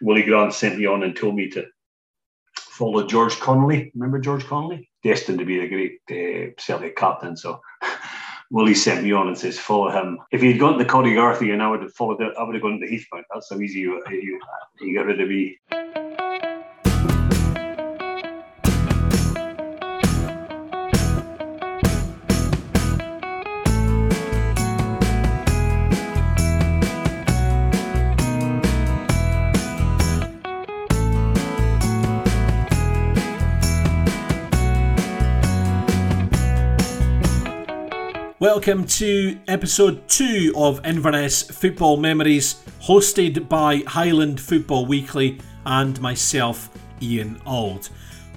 Willie Grant sent me on and told me to follow George Connelly. Remember George Connelly? Destined to be a great uh, Celtic captain. So Willie sent me on and says, follow him. If he'd gone to Corrygarthy and I would have followed it, I would have gone to Heathmount. That's how easy you, you, you get rid of me. Welcome to episode two of Inverness Football Memories, hosted by Highland Football Weekly and myself, Ian Auld.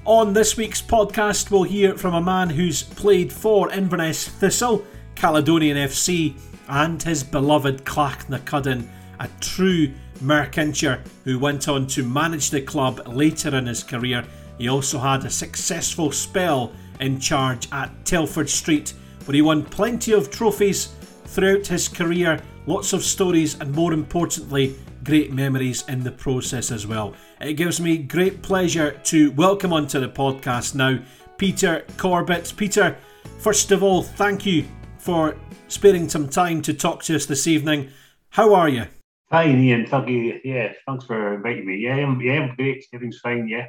On this week's podcast, we'll hear from a man who's played for Inverness Thistle, Caledonian FC, and his beloved Clachnacudden, a true Merkincher who went on to manage the club later in his career. He also had a successful spell in charge at Telford Street where he won plenty of trophies throughout his career, lots of stories, and more importantly, great memories in the process as well. It gives me great pleasure to welcome onto the podcast now Peter Corbett. Peter, first of all, thank you for sparing some time to talk to us this evening. How are you? Fine, Ian. Thank you. Yeah, thanks for inviting me. Yeah, I'm, yeah, I'm great. Everything's fine. Yeah.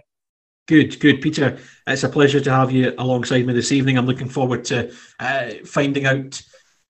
Good, good, Peter. It's a pleasure to have you alongside me this evening. I'm looking forward to uh, finding out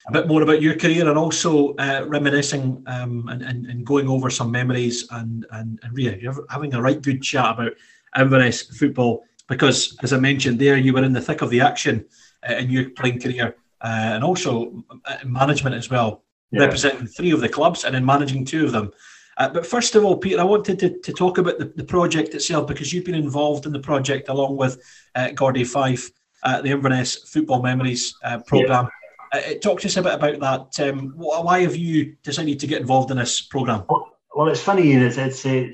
a bit more about your career and also uh, reminiscing um, and, and, and, going over some memories and and, and really having a right good chat about Inverness football. Because, as I mentioned there, you were in the thick of the action uh, in your playing career uh, and also uh, management as well, yeah. representing three of the clubs and then managing two of them. Uh, but first of all, Peter, I wanted to, to talk about the, the project itself because you've been involved in the project along with uh, Gordy Fife, uh, the Inverness Football Memories uh, programme. Yeah. Uh, talk to us a bit about that. Um, why have you decided to get involved in this programme? Well, well, it's funny. It's, it's uh,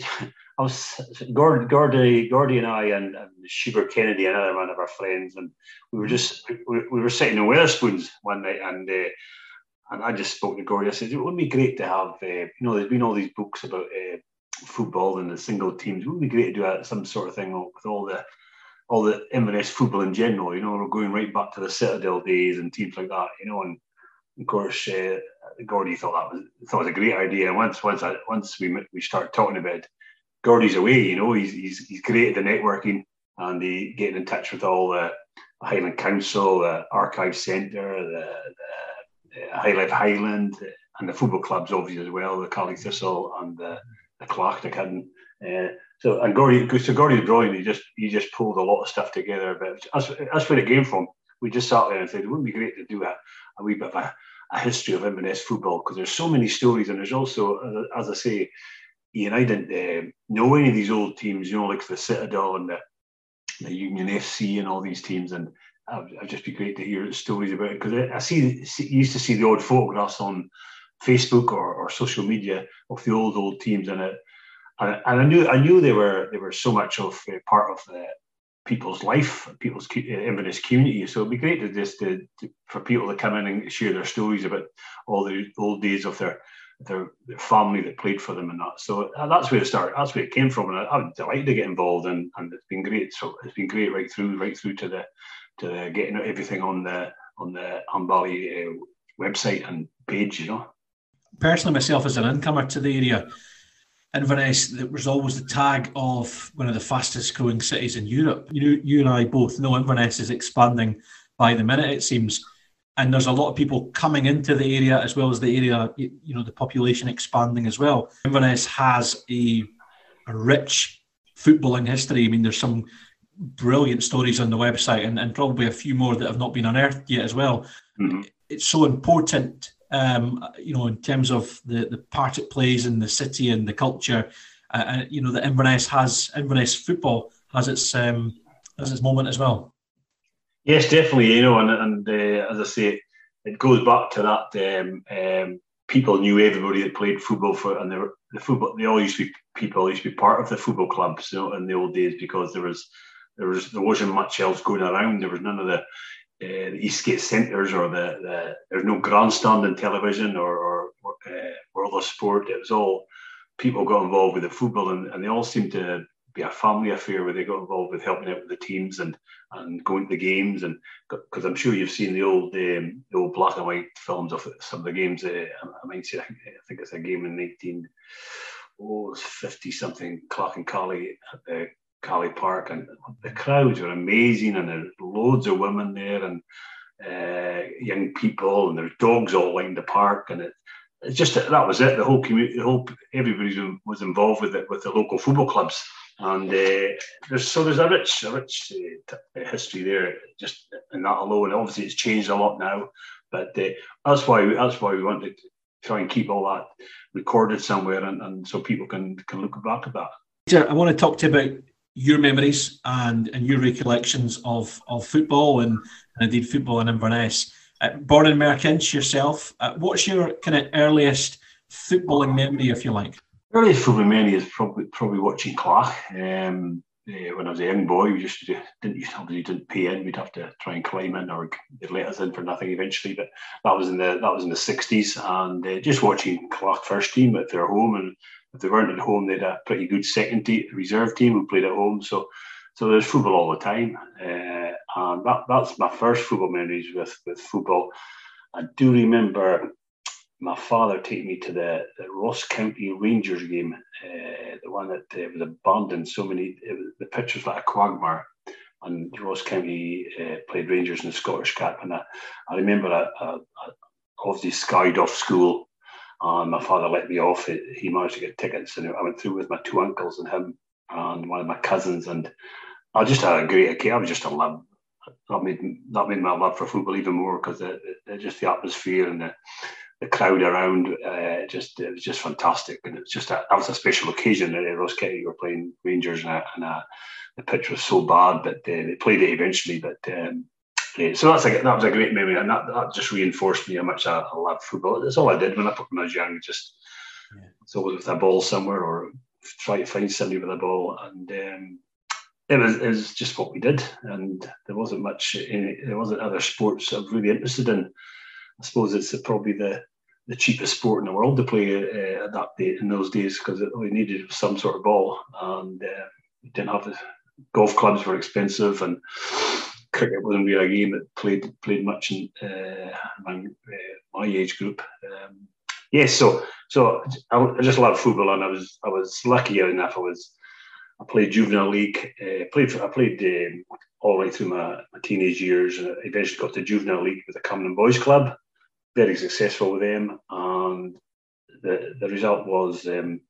I was Gordy, Gordy, Gordy and I and, and Schubert Kennedy, another one of our friends, and we were just we, we were sitting in Wetherspoons one night, and uh, and I just spoke to Gordy. I said, it would be great to have, uh, you know, there's been all these books about uh, football and the single teams. It would be great to do some sort of thing with all the all the Inverness football in general. You know, we're going right back to the Citadel days and teams like that. You know, and of course, uh, Gordy thought that was thought was a great idea. And once once I, once we we started talking about Gordy's away. You know, he's he's he's great at the networking and the getting in touch with all the Highland Council, the Archive Centre, the, the High Life Highland and the football clubs, obviously, as well, the Caley Thistle and the, the Academy. Uh, so and Gordy, so Gordy's brilliant. He just he just pulled a lot of stuff together. But that's, that's where it came from. We just sat there and said it wouldn't be great to do a, a wee bit of a, a history of Inverness football because there's so many stories and there's also, as I say, Ian, I didn't uh, know any of these old teams, you know, like the Citadel and the, the Union FC and all these teams. And I'd just be great to hear stories about it because I see, see used to see the odd photographs on Facebook or, or social media of the old old teams and it and, and I knew I knew they were they were so much of uh, part of the people's life, people's uh, Inverness community. So it'd be great to just to, to, for people to come in and share their stories about all the old days of their their, their family that played for them and that. So uh, that's where it started. That's where it came from, and I, I'm delighted to get involved, and, and it's been great. So it's been great right through right through to the to getting everything on the on the Baile uh, website and page. You know. Personally, myself as an incomer to the area, Inverness, there was always the tag of one of the fastest growing cities in Europe. You, you and I both know Inverness is expanding by the minute, it seems. And there's a lot of people coming into the area as well as the area, you know, the population expanding as well. Inverness has a, a rich footballing history. I mean, there's some brilliant stories on the website and, and probably a few more that have not been unearthed yet as well. Mm-hmm. It's so important, um, you know, in terms of the, the part it plays in the city and the culture. Uh, uh, you know, that Inverness has Inverness football has its um, has its moment as well. Yes, definitely. You know, and, and uh, as I say, it goes back to that. Um, um, people knew everybody that played football for, and they were, the football. They all used to be people used to be part of the football clubs, you know, in the old days because there was there was there wasn't much else going around. There was none of the, uh, the Eastgate centres or the, the there's no grandstand in television or, or, uh, World of Sport. It was all people got involved with the football, and, and they all seemed to be a family affair where they got involved with helping out with the teams and and going to the games and because I'm sure you've seen the old um, the old black and white films of some of the games. Uh, I might say I think it's a game in 19 oh 50 something Clach and Caley at the Caley Park and the crowds were amazing and there's loads of women there and uh, young people and there's dogs all lined the park and it, it's just that was it. The whole community, the whole everybody was involved with it with the local football clubs, and uh, there's so there's a rich, a rich uh, history there. Just in that alone, obviously it's changed a lot now, but uh, that's why that's why we wanted to try and keep all that recorded somewhere, and, and so people can can look back at that. I want to talk to you about your memories and, and your recollections of, of football and, and indeed football in Inverness. Uh, born in Merkinch yourself, uh, what's your kind of earliest footballing memory, if you like? Earliest footballing memory is probably probably watching Clach. Um, uh, when I was a young boy, we just didn't obviously didn't pay in. We'd have to try and climb in, or they'd let us in for nothing eventually. But that was in the that was in the sixties, and uh, just watching Clach first team at their home, and if they weren't at home, they had a pretty good second team, reserve team who played at home. So so there's football all the time. Uh, and that, that's my first football memories with, with football. I do remember my father taking me to the, the Ross County Rangers game, uh, the one that uh, was abandoned. So many, was, the pitch was like a quagmire. And Ross County uh, played Rangers in the Scottish Cup. And I, I remember I, I, I obviously skied off school. And my father let me off. He managed to get tickets. And I went through with my two uncles and him and one of my cousins. And I just had a great occasion. I was just in love. That made that made my love for football even more because just the atmosphere and the, the crowd around. Uh, just it was just fantastic, and it's just a, that was a special occasion. At Ross County, were playing Rangers, and, a, and a, the pitch was so bad, but uh, they played it eventually. But um, so that's a, that was a great memory, and that, that just reinforced me how much I, I love football. That's all I did when I, when I was young. Just yeah. it's always with a ball somewhere, or try to find somebody with a ball, and um, it was, it was just what we did, and there wasn't much. In, there wasn't other sports I was really interested in. I suppose it's probably the the cheapest sport in the world to play uh, at that day in those days because all you needed was some sort of ball, and uh, you didn't have the golf clubs were expensive, and cricket wasn't really a game that played played much in uh, my, uh, my age group. Um, yes, so so I, just love football, and I was I was lucky enough. I was I played juvenile league. Uh, played for, I played um, all the way through my, my teenage years, and eventually got to juvenile league with the Cameron Boys Club. Very successful with them, and the the result was um,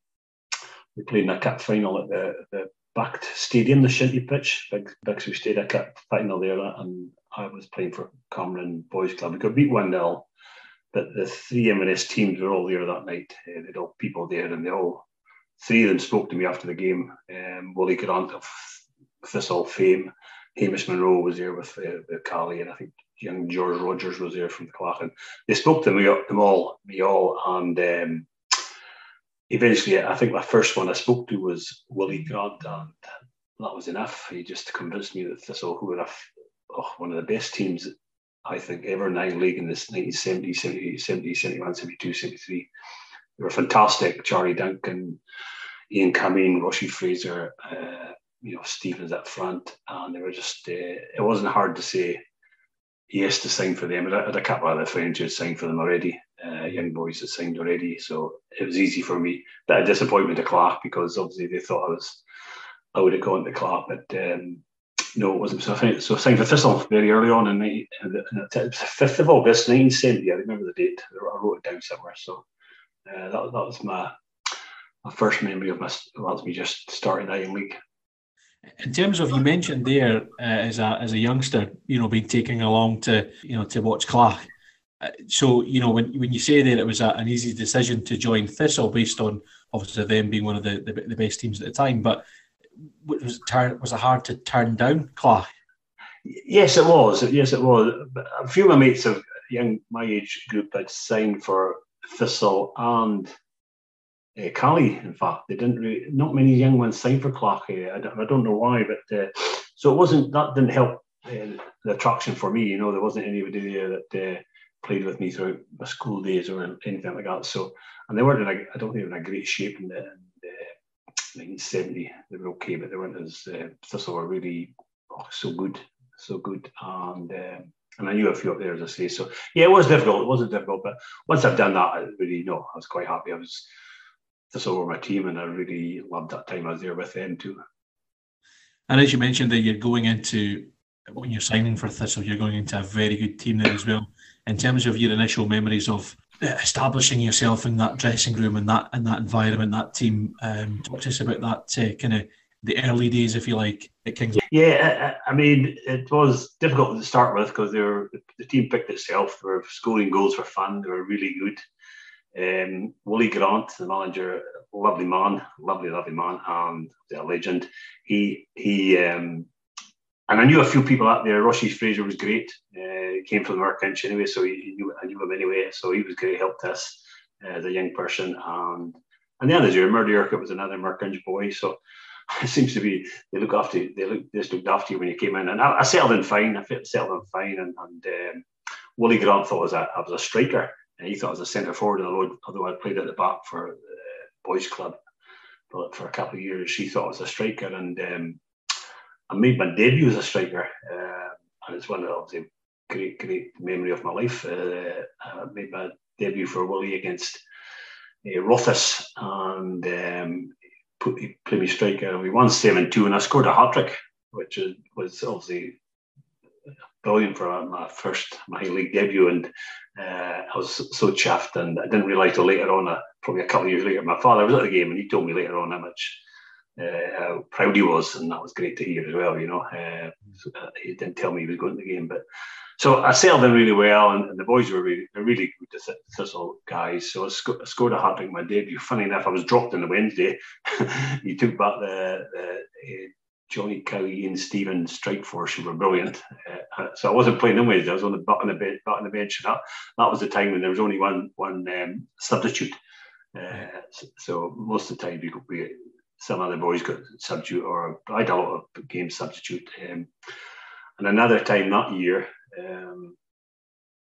we played in a cup final at the, the Bught stadium, the Shinty pitch, big big stayed a cup final there, and I was playing for Cameron Boys Club. We got beat one 0 but the three M&S teams were all there that night. Uh, they'd all people there, and they all three of them spoke to me after the game. Um, Willie Grant of Thistle fame, Hamish Monroe was there with, uh, Caley, and I think young George Rogers was there from the Clach. And they spoke to me, them all, me all, and um, eventually, I think my first one I spoke to was Willie Grant, and that was enough. He just convinced me that Thistle, who were oh, one of the best teams I think ever in nine league in this 1970, 70, 70, 71, 72, 73 they were fantastic. Charlie Duncan, Ian Cumming, Roshi Fraser, uh, you know, Stevens up front, and they were just. Uh, it wasn't hard to say yes to sign for them. I had a couple of other friends who had signed for them already. Uh, young boys had signed already, so it was easy for me. A disappointment to Clach because obviously they thought I was. I would have gone to Clach, but um, no, it wasn't. So I, so signed for Thistle very early on in the, fifth of August, nineteen seventy. I remember the date. I wrote it down somewhere. So uh, that, that was my my first memory of my was me just starting out in league. In terms of you mentioned there uh, as a as a youngster, you know, being taken along to you know to watch Clach. So you know when when you say that it was a, an easy decision to join Thistle based on obviously them being one of the, the, the best teams at the time, but was it was it hard to turn down Clach? Yes, it was. Yes, it was. A few of my mates of young my age group had signed for Thistle and uh, Caley. In fact, they didn't really, not many young ones signed for Clach. Uh, I, don't, I don't know why, but uh, so it wasn't that didn't help uh, the attraction for me. You know, there wasn't anybody there that played with me throughout my school days or anything like that. So, and they weren't in a, I don't think they were in a great shape in the 1970. They were okay, but they weren't as uh, Thistle were really oh, so good, so good, and um, and I knew a few up there as I say. So yeah, it was difficult. It wasn't difficult, but once I've done that, I really you know I was quite happy. I was Thistle were my team, and I really loved that time I was there with them too. And as you mentioned, that you're going into when you're signing for Thistle, you're going into a very good team there as well. In terms of your initial memories of establishing yourself in that dressing room and that in that environment, that team. Um, talk to us about that uh, kind of the early days, if you like, at Kings. Yeah, I mean, it was difficult to start with because they were the team picked itself. They were scoring goals for fun. They were really good. Um, Willie Grant, the manager, lovely man, lovely, lovely man, and a legend. He he um, and I knew a few people out there. Roshy Fraser was great. Uh, came from the Merkinch anyway, so he, he knew, I knew him anyway. So he was great, helped us uh, as a young person. And and the other year, Murdy Urquhart was another Merkinch boy. So it seems to be they look after you, they look just looked after you when you came in. And I, I settled in fine. I settled in fine. And, and um, Willie Grant thought I was a, I was a striker. And he thought I was a centre forward, although, I played at the back for the boys club for, for a couple of years. He thought I was a striker. And um, I made my debut as a striker, uh, and it's one of the great, great memory of my life. Uh, I made my debut for Willie against uh, Rothes, and um, put, he played me striker, we won seven two, and I scored a hat trick, which was obviously brilliant for my first my league debut, and uh, I was so chuffed, and I didn't realise till later on, uh, probably a couple of years later, my father was at the game, and he told me later on how much uh, how proud he was, and that was great to hear as well. You know, uh, uh, he didn't tell me he was going to the game, but so I settled in really well, and, and the boys were really, really good Thistle guys. So I, sc- I scored a hat trick my debut. Funny enough, I was dropped on the Wednesday. he took back the, the uh, Johnny Cowie and Stephen Strike Force, who were brilliant. Uh, so I wasn't playing them Wednesday. I was on the back on the bench, back on the bench. And that, that was the time when there was only one one um, substitute. Uh, so, so, most of the time you could be some other boys got substitute, or I had a lot of games substitute. Um, and another time that year, um,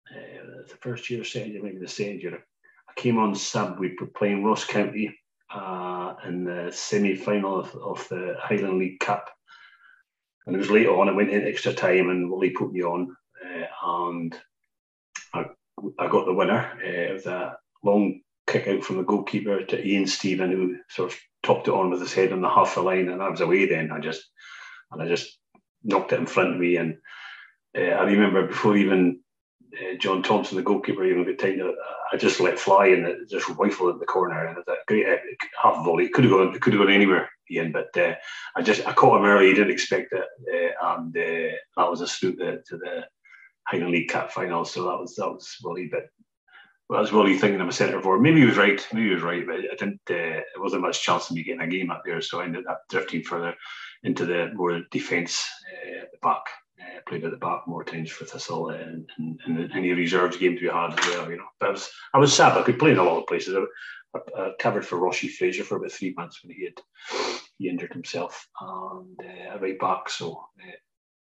uh, the first year, second year, maybe the second year, I came on sub. We were playing Ross County uh, in the semi final of, of, the Highland League Cup. And it was late on, I went in extra time, and Willie put me on. Uh, and I, I got the winner. Uh, it was a long kick out from the goalkeeper to Ian Stephen, who sort of topped it on with his head on the half the line, and I was away then. I just and I just knocked it in front of me, and uh, I remember before even uh, John Thompson, the goalkeeper, even got time to, I just let fly and it just rifled in the corner, and it's a great uh, half volley. Could have gone, could have gone anywhere, Ian, but uh, I just I caught him early. He didn't expect it, uh, and uh, that was a salute to the Highland League Cup final. So that was that was Willie, but well, that's really thinking I'm a centre forward. Maybe he was right. Maybe he was right, but I didn't. Uh, it wasn't much chance of me getting a game up there, so I ended up drifting further into the more defence uh, at the back. Uh, played at the back more times for Thistle and, and, any reserves games we had as well. You know, but I was I was sad. I could play in a lot of places. I, I, I covered for Roshy Fraser for about three months when he had he injured himself, and uh, right back. So uh,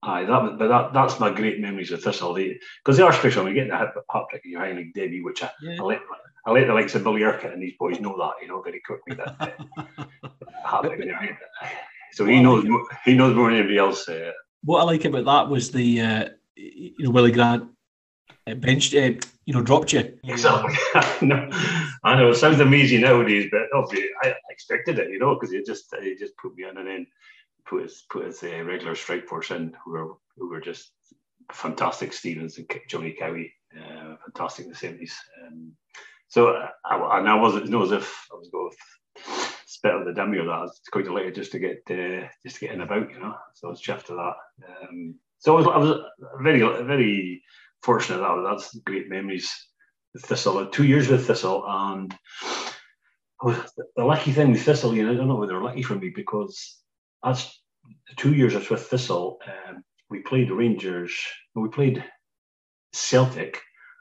Aye, that but that that's my great memories of Thistle. Because they, are special. We get the hat trick in your high league debut, which I, yeah. I, let I let the likes of Billy Urquhart and these boys know that you know very quickly that uh, So he knows more, he knows more than anybody else. Uh, what I like about that was the uh, you know Willie Grant uh, benched uh, you know dropped you. Exactly. no, I know it sounds amazing nowadays, but obviously I expected it, you know, because he just he just put me on and then put his put his uh, regular strike force in, who were who were just fantastic. Stevens and Johnny Cowie, uh, fantastic in the seventies. Um, so uh, I, and I wasn't you know as if I was both spit on the dummy of that. I was quite delighted just to get uh, just to get in about, you know. So I was chuffed to that. Um, so I was, I was very very fortunate. That was, that's great memories with Thistle. Two years with Thistle, and oh, the lucky thing with Thistle, you know, I don't know whether they're lucky for me because that's two years was with Thistle. Um, we played Rangers, we played Celtic,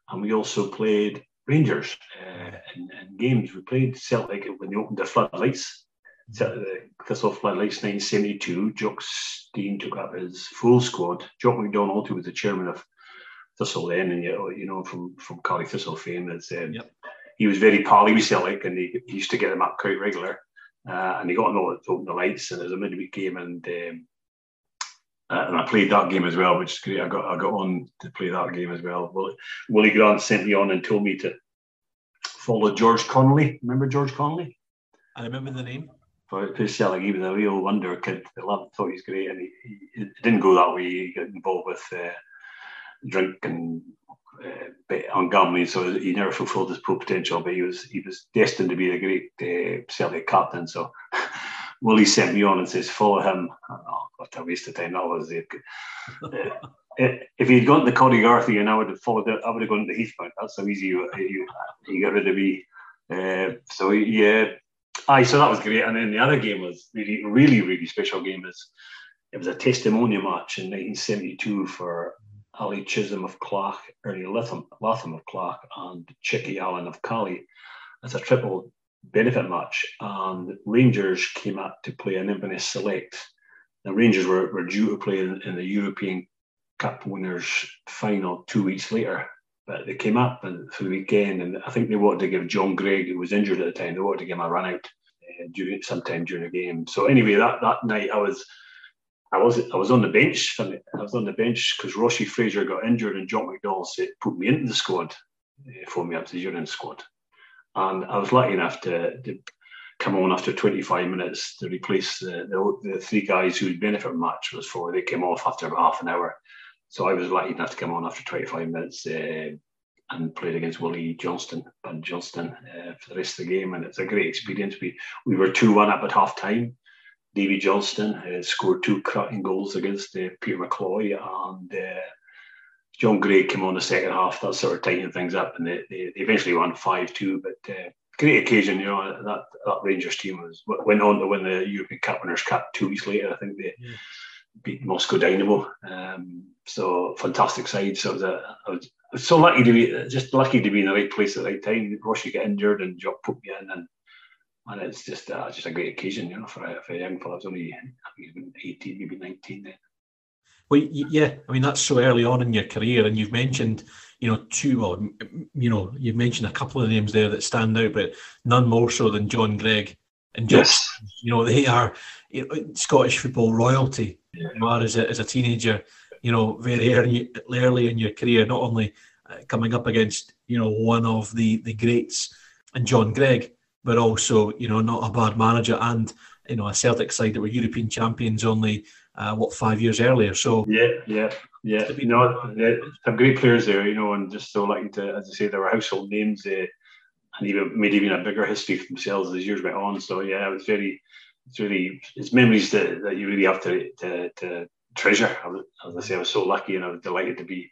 and we also played Rangers uh, in, in, games. We played Celtic when they opened the floodlights. The Thistle floodlights 1972. Jock Stein took up his full squad. Jock McDonald, who was the chairman of Thistle then, and you know from from Caley Thistle fame, is um, yep. he was very pally with Celtic, and he, he used to get them up quite regular. Uh, and he got on to open the lights, and it was a midweek game, and um, uh, and I played that game as well, which is great. I got I got on to play that game as well. Willie, Willie Grant sent me on and told me to follow George Connelly. Remember George Connelly? I remember the name. But Celtic, he was a real wonder kid. I loved, thought he was great, and he, he, it didn't go that way. He got involved with uh, drink and on gambling, so he never fulfilled his full potential. But he was he was destined to be a great uh, Celtic captain. So Willie sent me on and says, follow him. Oh, what a waste of time that was. Uh, if he'd gone to Corrygarthy and I would have followed it, I would have gone to Heathmount. That's how easy you, you, you get rid of me. Uh, so yeah, aye, so that was great. And then the other game was really, really, really special game. Is it was a testimonial match in 1972 for Ali Chisholm of Clach, Ernie Latham, Latham of Clach, and Chicky Allen of Caley. It's a triple benefit match, and Rangers came up to play an Inverness Select. The Rangers were, were due to play in, in, the European Cup winners final two weeks later, but they came up and, for the weekend, and I think they wanted to give John Greig, who was injured at the time, they wanted to give him a run out uh, during sometime during the game. So anyway, that, that night I was. I was I was on the bench. I was on the bench because Rossi Fraser got injured, and John McDonald said put me into the squad, uh, for me up to the Urine squad. And I was lucky enough to, to come on after 25 minutes to replace the, the, the three guys whose benefit match was for. They came off after about half an hour. So I was lucky enough to come on after 25 minutes uh, and played against Willie Johnston, Bud Johnston, uh, for the rest of the game. And it's a great experience. We we were 2 1 up at half time. Davy Johnston uh, scored two cracking goals against uh, Peter McCloy and uh, John Greig came on the second half. That sort of tightened things up, and they, they, they eventually won five two. But uh, great occasion, you know. That that Rangers team was went on to win the European Cup Winners' Cup two weeks later. I think they yeah. beat Moscow Dynamo. Um, so fantastic side. So was a, I, was, I was so lucky to be just lucky to be in the right place at the right time. Rossi get injured and Jock put me in, and and it's just uh, just a great occasion, you know, for a, for a young fellow. I was only I think 18, maybe 19 then. Well, yeah, I mean that's so early on in your career, and you've mentioned, you know, two, well, you know, you've mentioned a couple of names there that stand out, but none more so than John Greig and just, yes. you know, they are you know, Scottish football royalty. Yeah. You are as a, as a teenager, you know, very early, early in your career, not only uh, coming up against, you know, one of the the greats and John Greig, but also, you know, not a bad manager and you know a Celtic side that were European champions only uh, what five years earlier. So yeah, yeah, yeah. You know, some great players there. You know, and just so lucky to, as I say, there were household names, uh, and even made even a bigger history for themselves as years went on. So yeah, it was very, it's really, it's memories that, that you really have to to, to treasure. As I say, I was so lucky, and I was delighted to be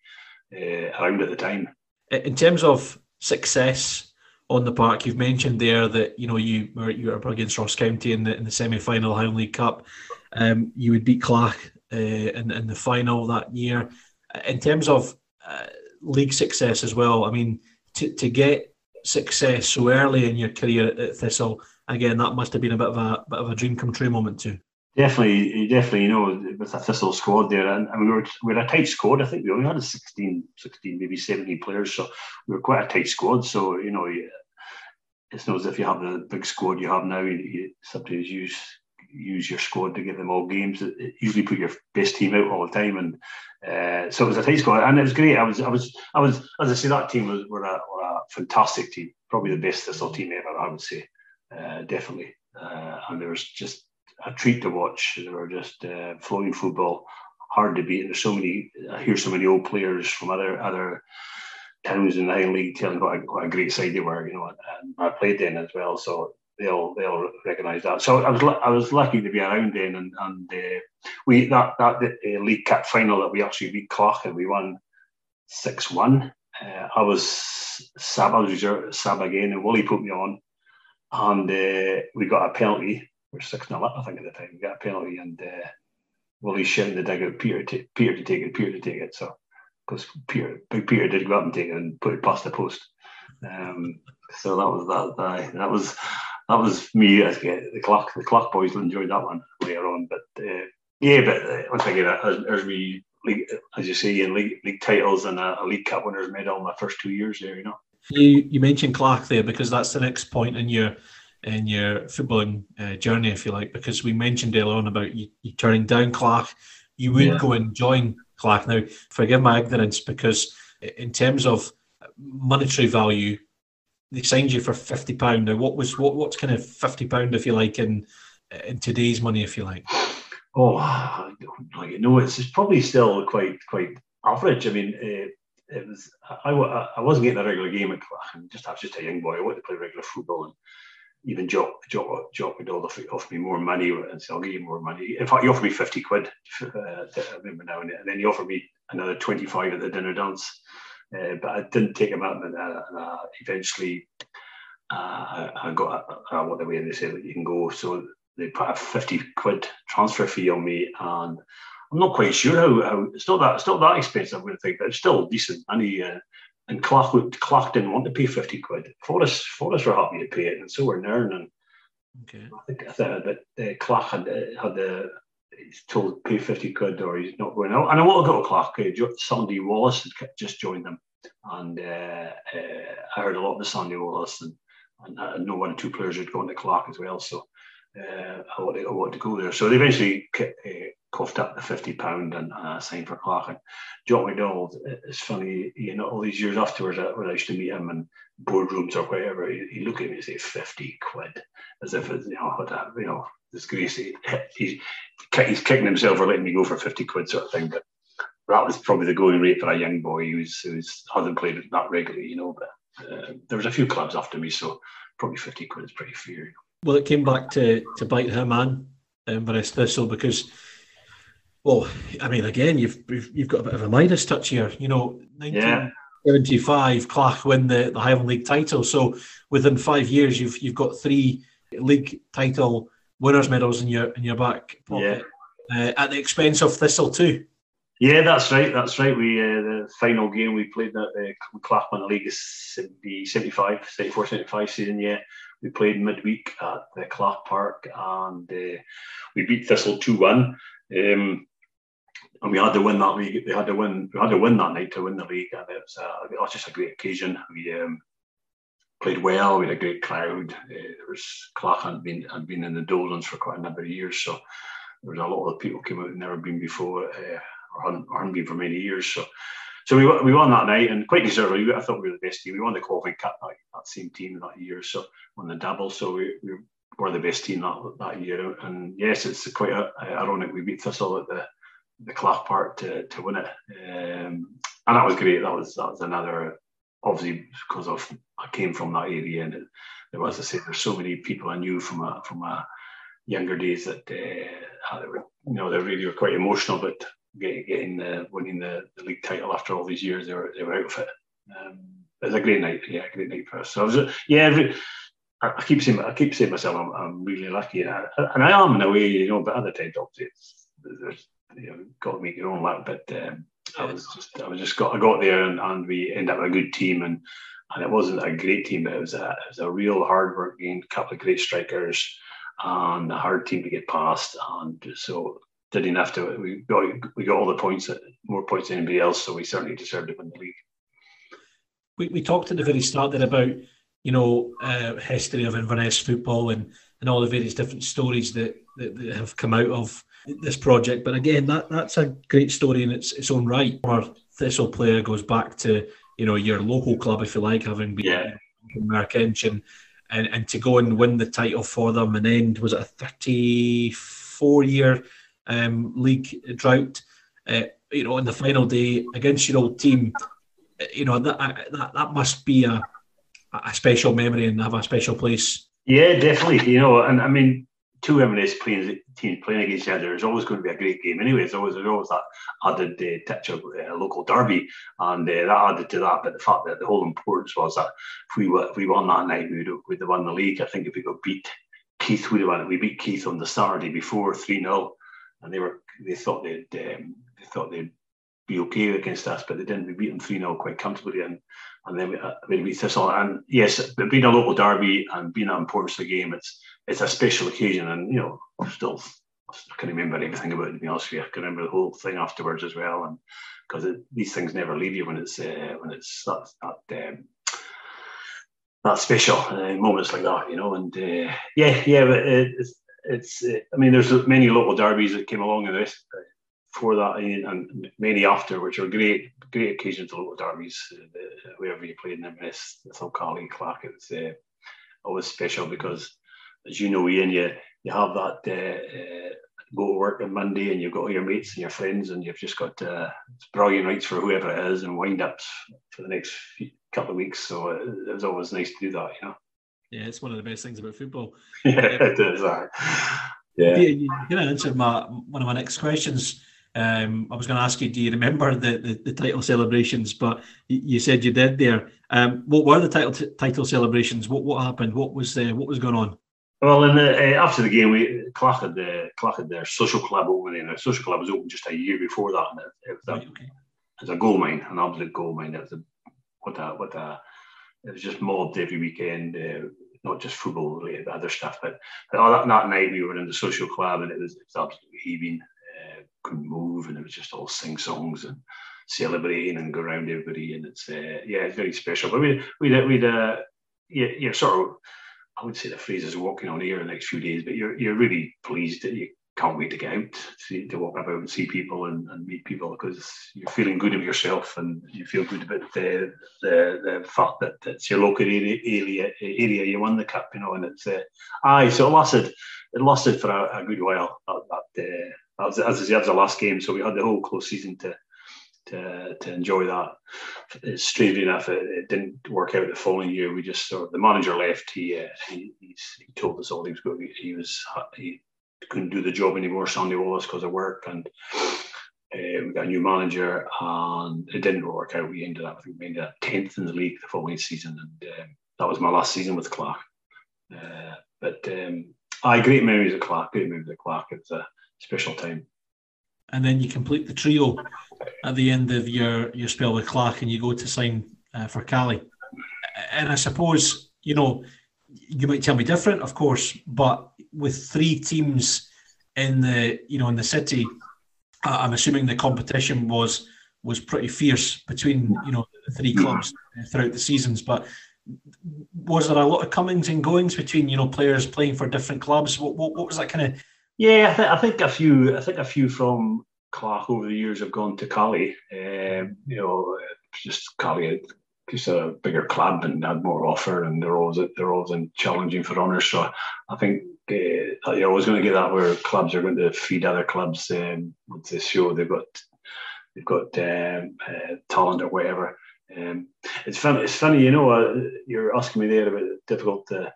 uh, around at the time. In terms of success on the park. You've mentioned there that you know you were you were against Ross County in the in the semi final Highland League Cup. Um, you would beat Clach uh, in in the final that year. In terms of uh, league success as well, I mean to to get success so early in your career at Thistle, again that must have been a bit of a bit of a dream come true moment too. Definitely, definitely, you know, with a Thistle squad there, and, and we were we were a tight squad. I think we only had 16, 16, maybe 17 players, so we were quite a tight squad. So you know, it's not as if you have the big squad you have now. You, you sometimes use use your squad to get them all games. It usually put your best team out all the time, and uh, so it was a tight squad, and it was great. I was, I was, I was, as I say, that team was were a, were a fantastic team, probably the best Thistle team ever. I would say, uh, definitely, uh, and there was just a treat to watch. They were just uh, flowing football, hard to beat. And There's so many. I hear so many old players from other other towns in the League telling what a, what a great side they were. You know, and I played then as well, so they'll they'll recognise that. So I was I was lucky to be around then, and and uh, we that that uh, League Cup final that we actually beat Clach and we won six one. Uh, I was sub, I was reserve, sub again, and Willie put me on, and uh, we got a penalty we're 6 0 up, I think, at the time. We got a penalty and uh, Willie shouting the dig Peter to, Peter to take it, Peter to take it. So, because Peter, Big Peter did go up and take it and put it past the post. Um, so that was that. Uh, that was that was me. I get the clock. The Clach boys enjoyed that one later on. But uh, yeah, but uh, once again, as, as we as you say, in league, league titles and a, a league cup winners medal my first two years there. You know. You you mentioned Clach there because that's the next point in your in your footballing uh, journey, if you like, because we mentioned earlier on about you, you turning down Clach. You would yeah. go and join Clach. Now, forgive my ignorance, because in terms of monetary value, they signed you for fifty pound. Now, what was what what's kind of fifty pound, if you like, in in today's money, if you like? Oh, I don't know, it's, it's probably still quite quite average. I mean, uh, it was I, I wasn't getting a regular game at Clach. Just I was just a young boy. I wanted to play regular football, and even Jock Jock Jock would offer me more money and say I'll give you more money. In fact, he offered me fifty quid. Uh, I remember now, and then he offered me another twenty five at the dinner dance. Uh, but I didn't take him up, and uh, uh, eventually uh, I got uh, what the way they said that you can go. So they put a fifty quid transfer fee on me, and I'm not quite sure how, how it's not that it's not that expensive. I'm going to think, but it's still decent money. Uh, and Clach, Clach didn't want to pay fifty quid. Forres Forres were happy to pay it, and so were Nairn. And okay. I think I think that uh, Clach had uh, had the he's told pay 50 quid or he's not going out. And I want to go to Clach. Uh, Sandy Wallace had just joined them. And uh, uh, I heard a lot of Sandy Wallace and, and I know one or two players had gone to Clach as well. So uh, I, wanted, I wanted to go there. So they eventually uh, coughed up the fifty pound and uh, signed for Clach. And John McDonald, it's funny, you know, all these years afterwards, when I used to meet him in boardrooms or whatever, he, he look at me and say fifty quid, as if it's you know, that, you know, disgrace. He, he's he's kicking himself for letting me go for fifty quid, sort of thing. But that was probably the going rate for a young boy who's who's hasn't played that regularly, you know. But uh, there was a few clubs after me, so probably fifty quid is pretty fair. You know? Well, it came back to to bite her man, um, Inverness Thistle, because, well, I mean, again, you've you've got a bit of a Midas touch here. You know, 1975, yeah. Clach win the, the Highland League title. So within five years, you've you've got three league title winners' medals in your in your back pocket, yeah. uh, at the expense of Thistle too. Yeah, that's right. That's right. We uh, the final game we played that uh, Clach won the league is 70, 75, 74, 75 season. Yeah, we played midweek at the Clach Park and uh, we beat Thistle 2 1. Um, and we had to win that league. We had to win. We had to win that night to win the league, and it was, it was just a great occasion. We um, played well. We had a great crowd. Uh, there was Clach had been had been in the Doldens for quite a number of years, so there was a lot of people came out who'd never been before uh, or hadn't, or hadn't been for many years. So so we, we won that night and quite deservedly. I thought we were the best team. We won the qualifying cup that, that same team that year, so won the double. So we, we were the best team that that year. And yes, it's quite a, ironic we beat Thistle at the the Clach Park to, to win it, um, and that was great. That was that was another obviously because of I came from that area and it, there was I say there's so many people I knew from a from a younger days that uh, they were you know they really were quite emotional, but getting, getting the winning the, the, league title after all these years. They were they were out of it. Um, it was a great night. Yeah, a great night for us. So I was, yeah. Every, I keep saying I keep saying myself I'm, I'm really lucky, and I, and I am in a way, you know. But other times, obviously, it's, there's you know, got to make your own luck. But um, I was just I was just got I got there, and, and we ended up with a good team, and and it wasn't a great team, but it was a it was a real hard working couple of great strikers, and a hard team to get past, and so did enough to. We got we got all the points, more points than anybody else, so we certainly deserved to win the league. We, we talked at the very start there about you know uh, history of Inverness football and and all the various different stories that, that, that have come out of this project. But again, that that's a great story in its its own right. Our Thistle player goes back to you know your local club, if you like, having been yeah. in Merkinch and, and and to go and win the title for them and end was it a thirty four year um, league drought. Uh, you know, on the final day against your old team, you know that that, that must be a a special memory and have a special place. Yeah, definitely. You know, and I mean, two M&S playing, teams playing against each other is always going to be a great game. Anyway, it's always there's always that added uh, touch of uh, local derby, and uh, that added to that. But the fact that the whole importance was that if we were, if we won that night, we'd we'd have won the league. I think if we got beat, Keith would have won. We beat Keith on the Saturday before three 0 and they were they thought they'd um, they thought they'd be okay against us, but they didn't. We beat them three 0 quite comfortably, and and then we, uh, we beat Thistle. And yes, being a local derby and being an importance the game, it's it's a special occasion, and you know, still I can remember everything about it. To be honest with you, I can remember the whole thing afterwards as well, and because these things never leave you when it's uh, when it's that that, um, that special uh, moments like that, you know. And uh, yeah, yeah, but it's, uh, I mean, there's many local derbies that came along in this uh, for that, and, and, many after, which are great, great occasions to local derbies. Uh, wherever you played in them, it's so Caley, Clach, it's uh, always special because, as you know, Ian, you you have that go to work on Monday and you've got all your mates and your friends and you've just got uh, brilliant nights for whoever it is and wind ups for the next few, couple of weeks. So it, was always nice to do that, you know. Yeah, it's one of the best things about football. yeah, it is. Yeah. You, you kind of answered my one of my next questions. Um, I was going to ask you, do you remember the, the, the title celebrations? But you, you, said you did there. Um, what were the title t- title celebrations? What what happened? What was uh, what was going on? Well, in the, uh, after the game, we Clach had, uh, Clach had their social club opening. The social club was open just a year before that, and it, it was, a, okay. it was a gold mine, an absolute gold mine. It was a, what a what a it was just mobbed every weekend. Uh, not just football related, other stuff. But, but oh, that, that, night we were in the social club, and it was, it was absolutely heaving. Uh, couldn't move, and it was just all sing songs and celebrating and go around everybody. And it's uh, yeah, it's very special. But we we we uh, yeah, yeah, sort of I would say the phrase is walking on air the next few days, but you're you're really pleased that you can't wait to get out to, to walk about and see people and, and meet people because you're feeling good of yourself and you feel good about the the, the fact that it's your local area, area area you won the cup, you know, and it's uh, aye, so it lasted it lasted for a, a good while. That, that, uh, that was, as I said, was the last game, so we had the whole close season to to, to enjoy that. Strangely enough, it, it, didn't work out the following year. We just sort of, the manager left. He uh, he, he told us all he was going. He was he couldn't do the job anymore. Sandy Wallace because of work, and uh, we got a new manager, and it didn't work out. We ended up I think we ended up tenth in the league the following season, and um, that was my last season with Clach. Uh, but um, I great memories of Clach. Great memories of Clach. It was a special time and then you complete the trio at the end of your your spell with Clach, and you go to sign uh, for Caley. And I suppose you know you might tell me different, of course, but with three teams in the you know in the city, I'm assuming the competition was was pretty fierce between you know the three clubs throughout the seasons. But was there a lot of comings and goings between you know players playing for different clubs? What what, what was that kind of yeah, I, th- I, think a few. I think a few from Clach over the years have gone to Caley. Um, you know, just Caley just a bigger club and had more offer, and they're always they're always in challenging for honours. So I think uh, you're always going to get that where clubs are going to feed other clubs um, once they show they've got they've got um, uh, talent or whatever. Um, it's funny. It's funny, you know. Uh, you're asking me there about difficult to,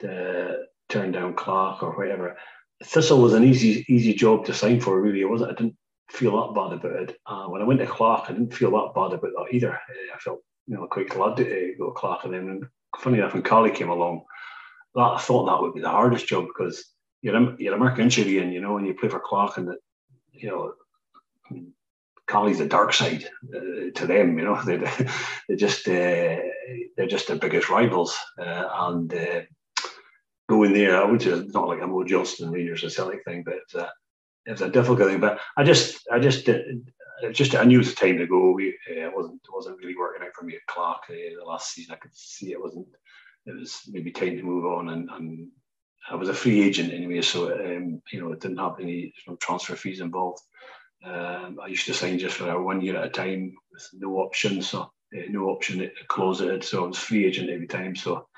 to turn down Clach or whatever. Thistle was an easy easy job to sign for. Really, it wasn't. I didn't feel that bad about it. Uh, when I went to Clach, I didn't feel that bad about that either. Uh, I felt you know quite glad to uh, go to Clach. And then, funny enough, when Caley came along, that I thought that would be the hardest job because you're you're a Merkincher and you know when you play for Clach and that you know. Caley's the dark side uh, to them, you know. they're, they're just uh, they're just their biggest rivals, uh, and going there, which is not like a Mo Johnston Rangers or Celtic thing, but a, it's a difficult thing. But I just, I just, just I knew it was time to go. We, uh, it wasn't, it wasn't really working out for me at Clach uh, the last season. I could see it wasn't. It was maybe time to move on, and, and I was a free agent anyway, so um, you know it didn't have any transfer fees involved. Um, I used to sign just for one year at a time with no option, so uh, no option to close it. So I was free agent every time. So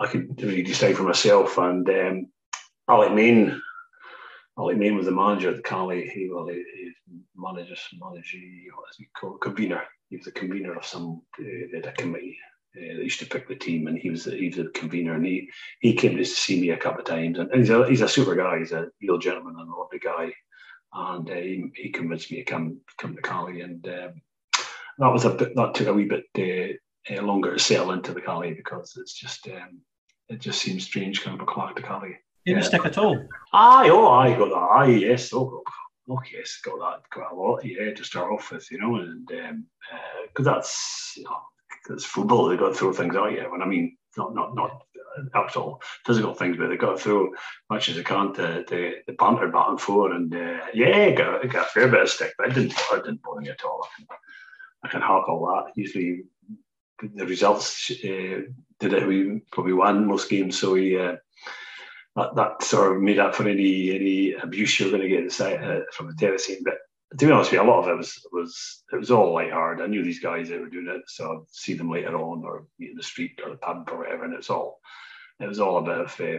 I could really decide for myself. And um, Alec Main, Alec Main was the manager at the Caley. He well, he, he manager, manager, what is he called? Convener. He was the convener of some uh, a committee. Uh, they used to pick the team, and he was the, he was the convener. And he he came to see me a couple of times. And he's a he's a super guy. He's a real gentleman and a lovely guy. And uh, he, he convinced me to come come to Caley, and um, that was a bit that took a wee bit uh, longer to settle into the Caley because it's just um, it just seems strange coming from Clach to Caley. Didn't stick at all. Aye, oh, I got that. Aye, yes, oh, oh, yes, got that quite a lot. Yeah, to start off with, you know, and because um, uh, that's you know, because football, they got to throw things out you. When I mean, not not not actual physical things, but they got to throw much as they can to, to the banter back and forth. And uh, yeah, got, got a fair bit of stick, but it didn't, it didn't bother me at all. I can, I can hack all that. Usually, the results uh, did it. We probably won most games, so we uh, that, that sort of made up for any any abuse you're going to get side, uh, from the tennis team. But to be honest with you, a lot of it was was it was all light hard. I knew these guys that were doing it, so I'd see them later on or in the street or the pub or whatever, and it's all it was all about uh,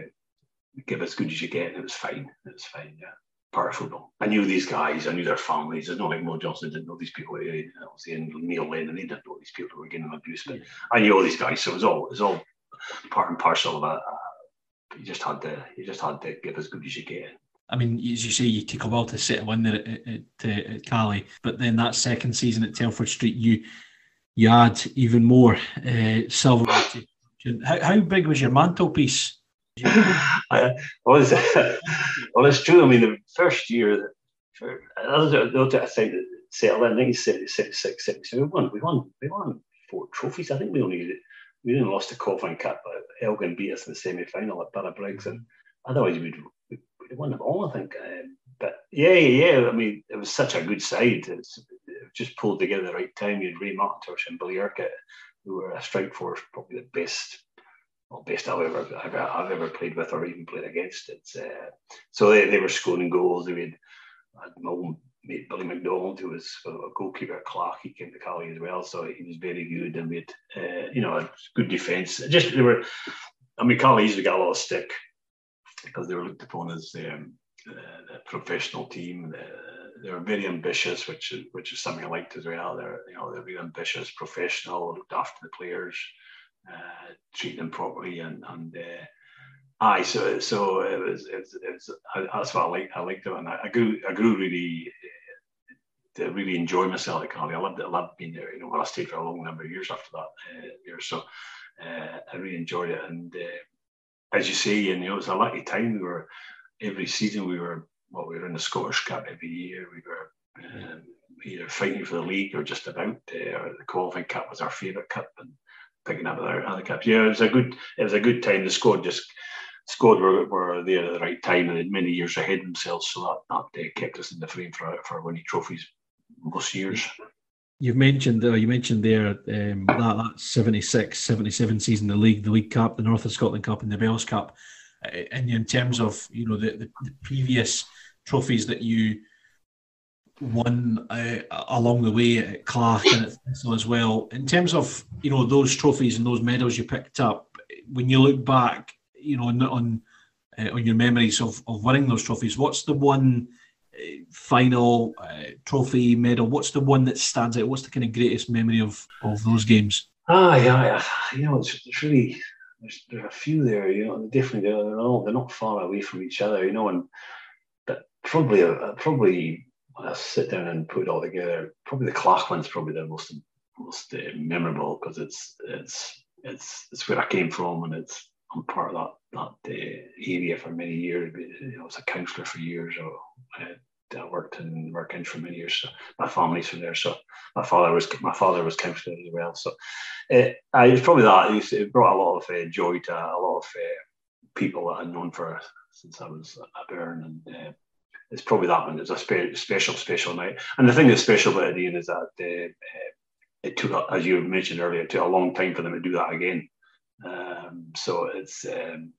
give as good as you get, and it was fine. It was fine, yeah. Part of football. I knew these guys. I knew their families. It's not like Mo Johnston didn't know these people. Obviously, and Neil Lennon, they didn't know these people who were getting abuse. But I knew all these guys, so it was all it was all part and parcel of it. You just had to you just had to give as good as you get. I mean, as you say, you took a while to settle in there at, at, at Caley, but then that second season at Telford Street, you you add even more uh, silver. How, how big was your mantelpiece? I, well, it's, well, it's true. I mean, the first year, for, I think that settled in 1976, 76, we won, we won, we won four trophies. I think we only we didn't lost the qualifying cup, but Elgin beat us in the semi final at Borough Briggs, and otherwise we'd, we'd won them all, I think. Um, but yeah, yeah, yeah, I mean, it was such a good side. It's, it just pulled together the right time. You had Ray McIntosh and Billy Urquhart, who were a strike force, probably the best well, best I've ever, I've, I've ever played with or even played against. It's uh, so they, they were scoring goals. They had, had mate Billy McDonald, who was a goalkeeper at Clach. He came to Caley as well, so he was very good and had uh, you know a good defence. Just they were. I mean, Caley usually got a lot of stick because they were looked upon as um, uh, a professional team. Uh, they were very ambitious, which is which is something I liked as well. They're you know they're very ambitious, professional, looked after the players uh, treat them properly and and uh, so so it was it was, that's what I like I liked it and I, grew I grew really uh, to really enjoy myself at Caley. I loved it. I loved being there. You know, I stayed for a long number of years after that uh, year. So uh, I really enjoyed it. And uh, as you say, you know, it was a lucky time. We were every season we were well, we were in the Scottish Cup every year. We were um, either fighting for the league or just about. Uh, the qualifying cup was our favourite cup, and picking up other, other caps. Yeah, it was a good it was a good time. The squad just squad were, were there at the right time and many years ahead themselves, so that that uh, kept us in the frame for for winning trophies years. You've mentioned uh, you mentioned there um, that that 76, 77 season, the league, the League Cup, the North of Scotland Cup, and the Bells Cup. Uh, and in terms of you know the, the, the previous trophies that you won uh, along the way at Clach and at Thistle as well. In terms of you know those trophies and those medals you picked up, when you look back, you know on on, uh, on your memories of, of winning those trophies, what's the one final uh, trophy medal? What's the one that stands out? What's the kind of greatest memory of of those games? Ah, yeah, you know, it's, it's really there's, there's a few there. You know, definitely they're, all they're not far away from each other. You know, and but probably a, probably when I sit down and put it all together, probably the Clach one's probably the most most uh, memorable because it's it's it's it's where I came from and it's I'm part of that that uh, area for many years. I was a counsellor for years, or I, I worked in working for many years. So my family's from there. So my father was my father was councillor as well. So uh, I, it's probably that. It brought a lot of uh, joy to a lot of uh, people that I'd known for since I was a bairn and uh, it's probably that one. It's a spe- special, special night. And the thing that's special about it, Ian, is that uh, it took, as you mentioned earlier, it took a long time for them to do that again. Um, so it's um,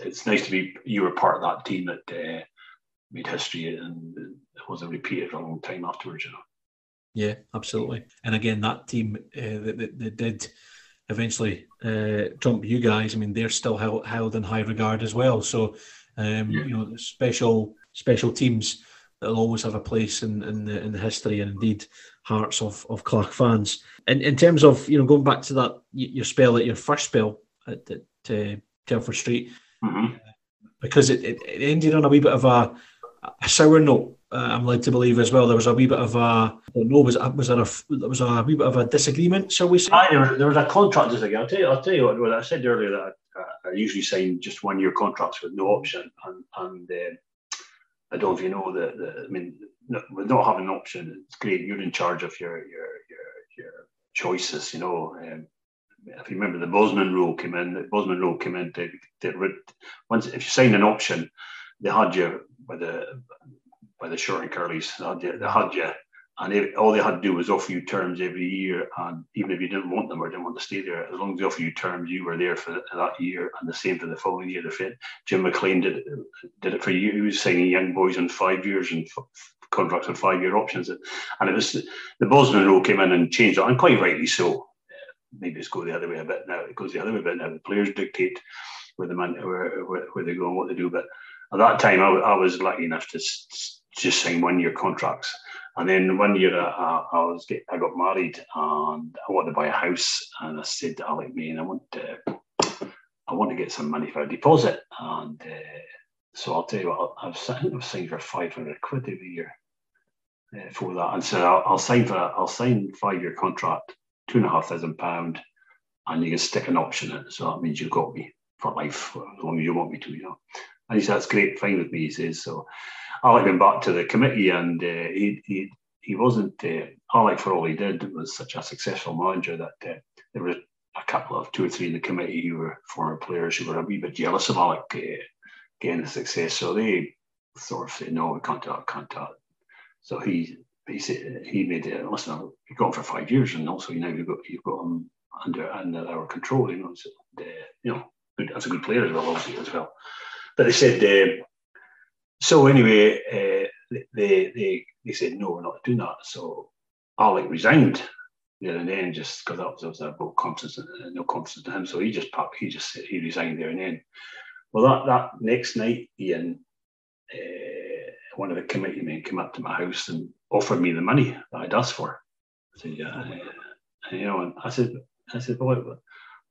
it's nice to be you were part of that team that uh, made history and it wasn't repeated for a long time afterwards. You know. Yeah, absolutely. And again, that team uh, that, that, that, did eventually uh, trump you guys. I mean, they're still held, held in high regard as well. So, um, yeah. you know, special special teams that'll always have a place in, in the in the history and indeed hearts of, of Clach fans. And in terms of you know going back to that your spell at your first spell at, at uh, Telford Street, mm-hmm. because it, it, it, ended on a wee bit of a, a sour note. Uh, I'm led to believe as well. There was a wee bit of a I don't know was was there a there was a wee bit of a disagreement, shall we say? Aye, there, was, there was a contract disagreement. I'll tell you, I'll tell you what, what I said earlier that I, I usually sign just one year contracts with no option, and and uh, I don't know if you know that. I mean, with not having an option, it's great. You're in charge of your your your, your choices. You know, um, if you remember, the Bosman rule came in. The Bosman rule came in to, to once if you sign an option, they had you by the by the short and curlies. They had you, they had you and all they had to do was offer you terms every year, and even if you didn't want them or didn't want to stay there, as long as they offer you terms, you were there for that year, and the same for the following year. The fit Jim McLean did did it for you. He was signing young boys on five years and contracts on five year options, and it was the Bosman rule came in and changed it, and quite rightly so. Maybe it's go the other way a bit now. It goes the other way a bit now. The players dictate where the man where, where, where they go and what they do. But at that time, I, I was lucky enough to just sign one year contracts and then one year uh, I was get, I got married and I wanted to buy a house and I said to Alec me and I want to I want to get some money for a deposit and uh, so I'll tell you what I've signed I've signed for five hundred quid every year uh, for that and so I'll, I'll sign for I'll sign five year contract two and a half thousand pound and you can stick an option in so that means you've got me for life as long as you want me to you know and he said that's great fine with me he says so Alec went back to the committee, and uh, he, he he wasn't uh, Alec for all he did was such a successful manager that uh, there were a couple of two or three in the committee who were former players who were a wee bit jealous of Alec uh, getting the success. So they sort of said, "No, we can't do it, can't do it." So he he said he made it. Listen, got him for five years, and also you know you've got you've got him under under our control. You know, uh, you know, good, that's a good player as well, obviously as well. But they said. Uh, so anyway, uh, they, they they said no, we're not doing that. So Alec resigned there and then, just because that was, was about confidence, no confidence in him. So he just he just he resigned there and then. Well, that that next night, Ian, uh, one of the committee men came up to my house and offered me the money that I'd asked for. I said, yeah, uh, you know, and I said, I said, well,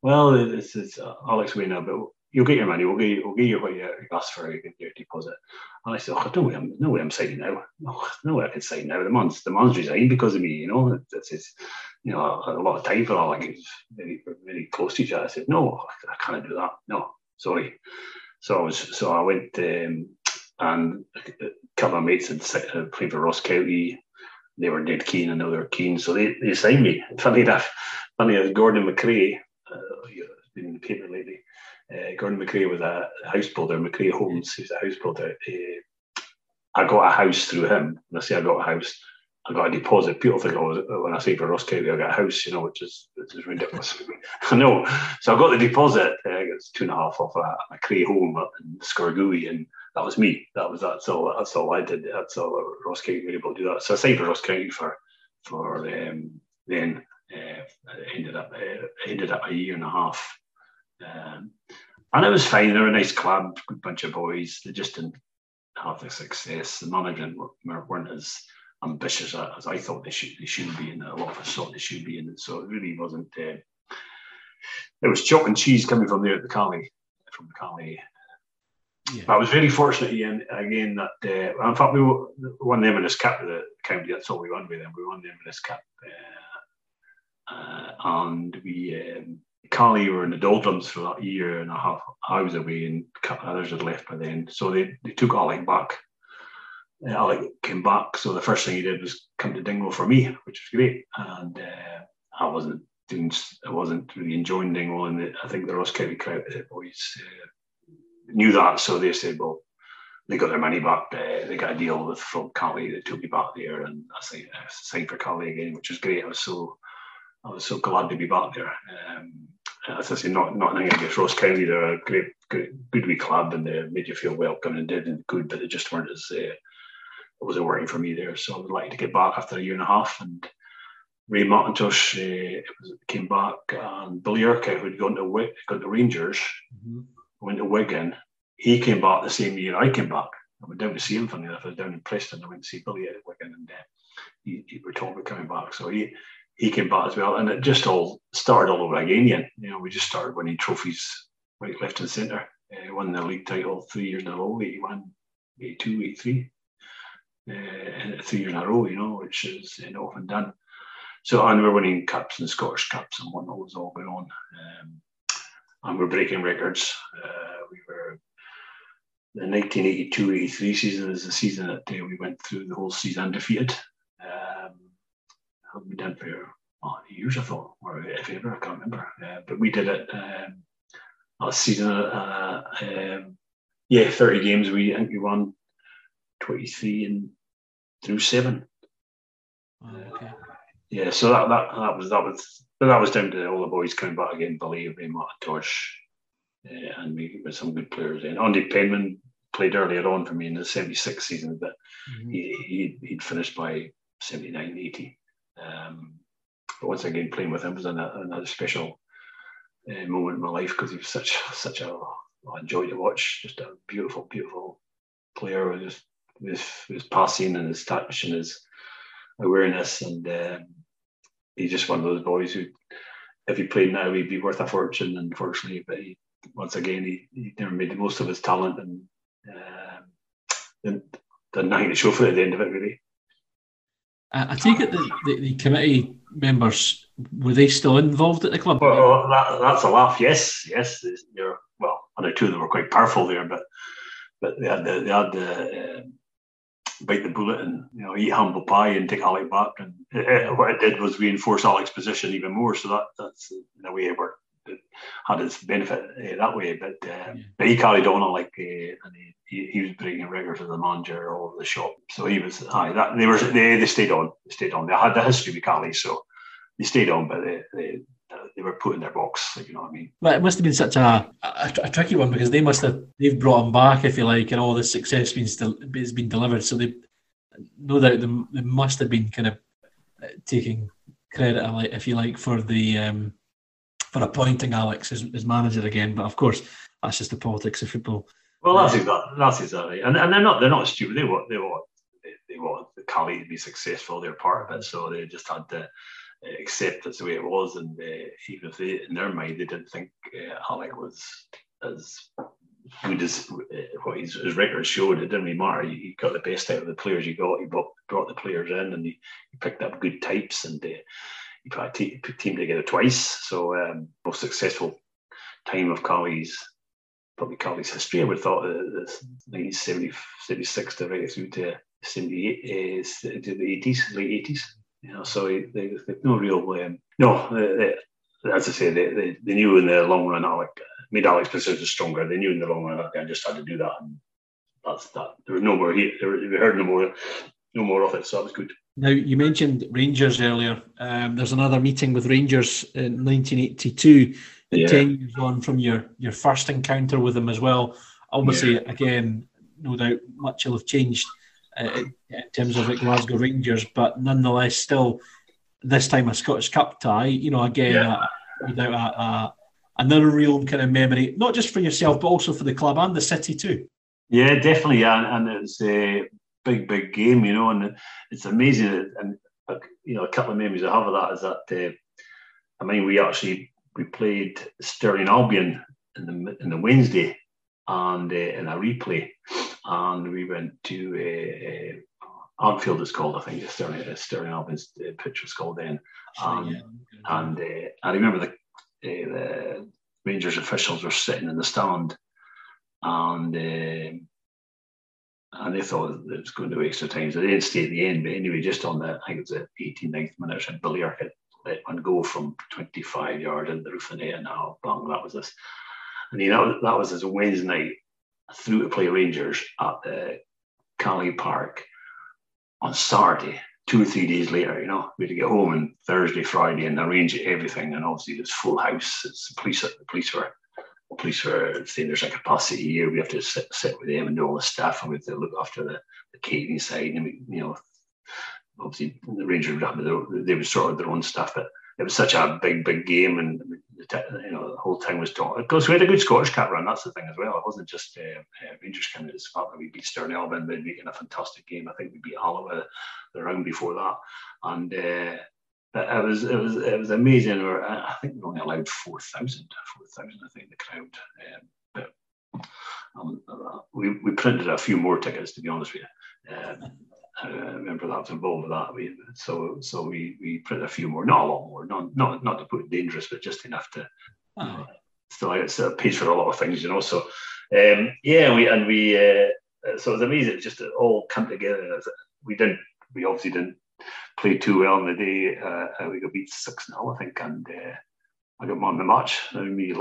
well, it's, it's uh, Alex way now, but you'll get your money. We'll give you, we'll give you what you asked for your, your deposit. And I said, oh, no way, I'm, no way I'm signing now. No, no way I can sign now. The man's, the man's resigned because of me, you know. That's his, you know, a, a lot of time for all. Like, it's very, very close to each other. I said, no, I can't do that. No, sorry. So I was, so I went um, and a couple of mates had played for Ross County. They were dead keen I know they were keen. So they, they signed me. Funny enough, funny enough, Gordon McRae, uh, been in the paper lately uh, Gordon McRae was a house builder, McRae Homes, who's a house builder. Uh, I got a house through him. When I say I got a house, I got a deposit. People think I was when I say for Ross County, I got a house, you know, which is which is ridiculous. I know. So I got the deposit. Uh, it's two and a half off a, a McRae home in Scorguie, and that was me. That was that's all. That's all I did. That's all Ross County were able to do that. So signed for Ross County for for um, then. Uh, ended up uh, ended up a year and a half um, and it was fine. They were a nice club, good bunch of boys. They just didn't have the success. The management weren't as ambitious as I thought they should. They should be, and a lot of us thought they should be. And so it really wasn't. Uh, it was chalk and cheese coming from there at the Caley, from the Caley. Yeah. I was very fortunate again, again that uh, in fact we won the Inverness Cup with the county. That's all we won with them. We won the Inverness Cup, uh, uh, and we um, Caley were in the doldrums for that year and a half. I was away and a couple others had left by then. So they, they took Alec back. Uh, Alec came back. So the first thing he did was come to Dingwall for me, which was great. And uh, I wasn't doing, I wasn't really enjoying Dingwall. And I think the Ross County crowd boys uh, knew that. So they said, well, they got their money back. Uh, they got a deal with from Caley that took me back there, and I signed, I for Caley again, which was great. I was so I was so glad to be back there. Um, as I say, not not anything against Ross County. They're a great, good, good wee club, and they made you feel welcome and did and good, but they just weren't as uh, it wasn't working for me there. So I would like to get back after a year and a half. And Ray McIntosh uh, came back, and Billy Urquhart, who'd gone to gone to Rangers, mm-hmm. Went to Wigan. He came back the same year I came back. I went down to see him. Funny enough, I was down in Preston. I went to see Billy at Wigan, and uh, he, he were talking about coming back. So he he came back as well, and it just all started all over again. You know, we just started winning trophies right, left, and centre. Uh, won the league title three years in a row, 81, 82, 83, uh, three years in a row, you know, which is you know, often done. So, and we're winning cups and Scottish cups and whatnot was all going on. Um, and we're breaking records. Uh, we were the 1982-83 season is the season that uh, we went through the whole season undefeated have we done for years, I thought, or if ever, I can't remember. Uh, but we did it um, last season. Uh, um, yeah, 30 games. We I think we won 23 and through seven. Oh, okay. Yeah, so that, that that was that was that was down to all the boys coming back again, Billy, Tosh, uh, and we with some good players. And Andy Penman played earlier on for me in the 76 season, but mm-hmm. he, he, would finished by 79, 80. Um, but once again, playing with him was another, another special uh, moment in my life because he was such such a I enjoy to watch. Just a beautiful, beautiful player with his, with his passing and his touch and his awareness. And um, he's just one of those boys who, if he played now, he'd be worth a fortune. Unfortunately, but he, once again, he, he never made the most of his talent and um, didn't, didn't hang the show for at the end of it, really. I take it the, the, the, committee members were they still involved at the club? Well, that, that's a laugh. Yes, yes. They're, well, or two of them were quite powerful there, but but they had the, they had the uh, bite the bullet and you know eat humble pie and take Alec back. And it, it, what it did was reinforce Alec's position even more. So that that's in a way it worked. It had its benefit uh, that way, but uh, yeah. but he carried on like uh, and he, he, was bringing records to the manager all over the shop. So he was aye, that they were they, they stayed on, they stayed on. They had the history with Caley, so they stayed on, but they, they they were put in their box. Like, you know what I mean? But it must have been such a, a, a, tricky one because they must have they've brought him back, if you like, and all this success still has been delivered. So they no doubt they, they must have been kind of uh, taking credit, if you like, for the um, for appointing Alex as, as manager again. But of course, that's just the politics of football. Well, that's exactly that's exactly, and and they're not they're not stupid. They want they want they, they want the Caley to be successful. They're part of it, so they just had to accept that's the way it was. And uh, even if they, in their mind, they didn't think uh, Alec was as good as uh, what his, his record showed, it didn't really matter. He, he, got the best out of the players he got. He brought, brought the players in and he, he picked up good types and uh, he put a te- team together twice. So, um, most successful time of Caley's probably Caley's history. I would have thought uh, 1976 to right through to 78, uh, to the 80s, late 80s. You know, so they, they, no real um, no. They, they, as I say, they, they, they knew in the long run, Alec made Alex position stronger. They knew in the long run that I just had to do that, and that's that. There was no more. He, we heard no more, no more of it, so that was good. Now you mentioned Rangers earlier. Um, there's another meeting with Rangers in 1982, yeah. ten years on from your your first encounter with them as well. Obviously, yeah. again, no doubt much will have changed uh, in terms of the Glasgow Rangers, but nonetheless, still this time a Scottish Cup tie. You know, again, yeah. uh, without a, a, another real kind of memory, not just for yourself, but also for the club and the city too. Yeah, definitely, and, and it's a big, big game, you know, and it's amazing. And you know, a couple of memories I have of that is that uh, I mean, we actually we played Stirling Albion in the in the Wednesday, and uh, in a replay, and we went to a, a Annfield is called, I think, Stirling, Sterling Albion's pitch was called then. Um, yeah. And uh, I remember the, uh, the Rangers officials were sitting in the stand, and uh, and they thought it was going to extra time, so they didn't stay at the end. But anyway, just on the, I think it was the 89th minute, and Billy had let one go from 25 yards in the roof of the net, and now bang, that was this. And you know, that was his Wednesday night through to play Rangers at the Caley Park on Saturday, two or three days later, you know, we had to get home on Thursday, Friday and arrange everything. And obviously it's full house. It's the police, the police were the police were saying there's a capacity here. We have to sit, sit with them and do all the stuff and we have to look after the, the catering side. And we, you know, obviously the Rangers would have they would sort of their own stuff, but it was such a big, big game, and you know the whole thing was talking. Because we had a good Scottish Cup run. That's the thing as well. It wasn't just uh, uh, Rangers coming. It's the fact that we beat Stirling Albion, we beat in a fantastic game. I think we beat Alloa the round before that, and uh, it was it was it was amazing. We're, I think we only allowed 4,000, 4,000 I think the crowd. Um, but um, we we printed a few more tickets to be honest with you. Um, Remember that was involved with that. We, so so we we printed a few more, not a lot more, not not not to put it dangerous, but just enough to. Oh. still, it's a piece for a lot of things, you know. So um, yeah, we and we uh, so it was amazing. It just all come together. We didn't. We obviously didn't play too well on the day. Uh, we got beat six 0 I think, and uh, I got man of the match. I mean, me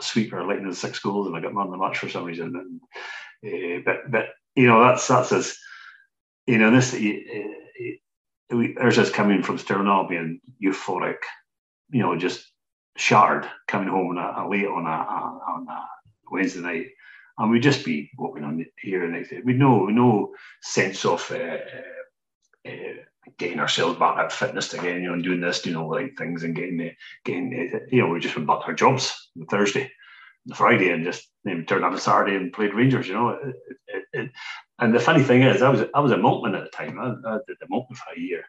sweeper letting in six goals, and I got man of the match for some reason. And uh, but but you know that's that's as you know, this there's us coming from Stirling being euphoric, you know, just shattered coming home on a, a late on a, on a Wednesday night, and we'd just be walking on here and there. We'd no no sense of uh, uh, getting ourselves back at fitness again, you know, and doing this, doing all the right things, and getting uh, getting the, you know, we just went back to our jobs on Thursday, the Friday, and just turned on a Saturday and played Rangers. You know, it, it, it, and the funny thing is, I was I was a milkman at the time. I, I did the milkman for a year,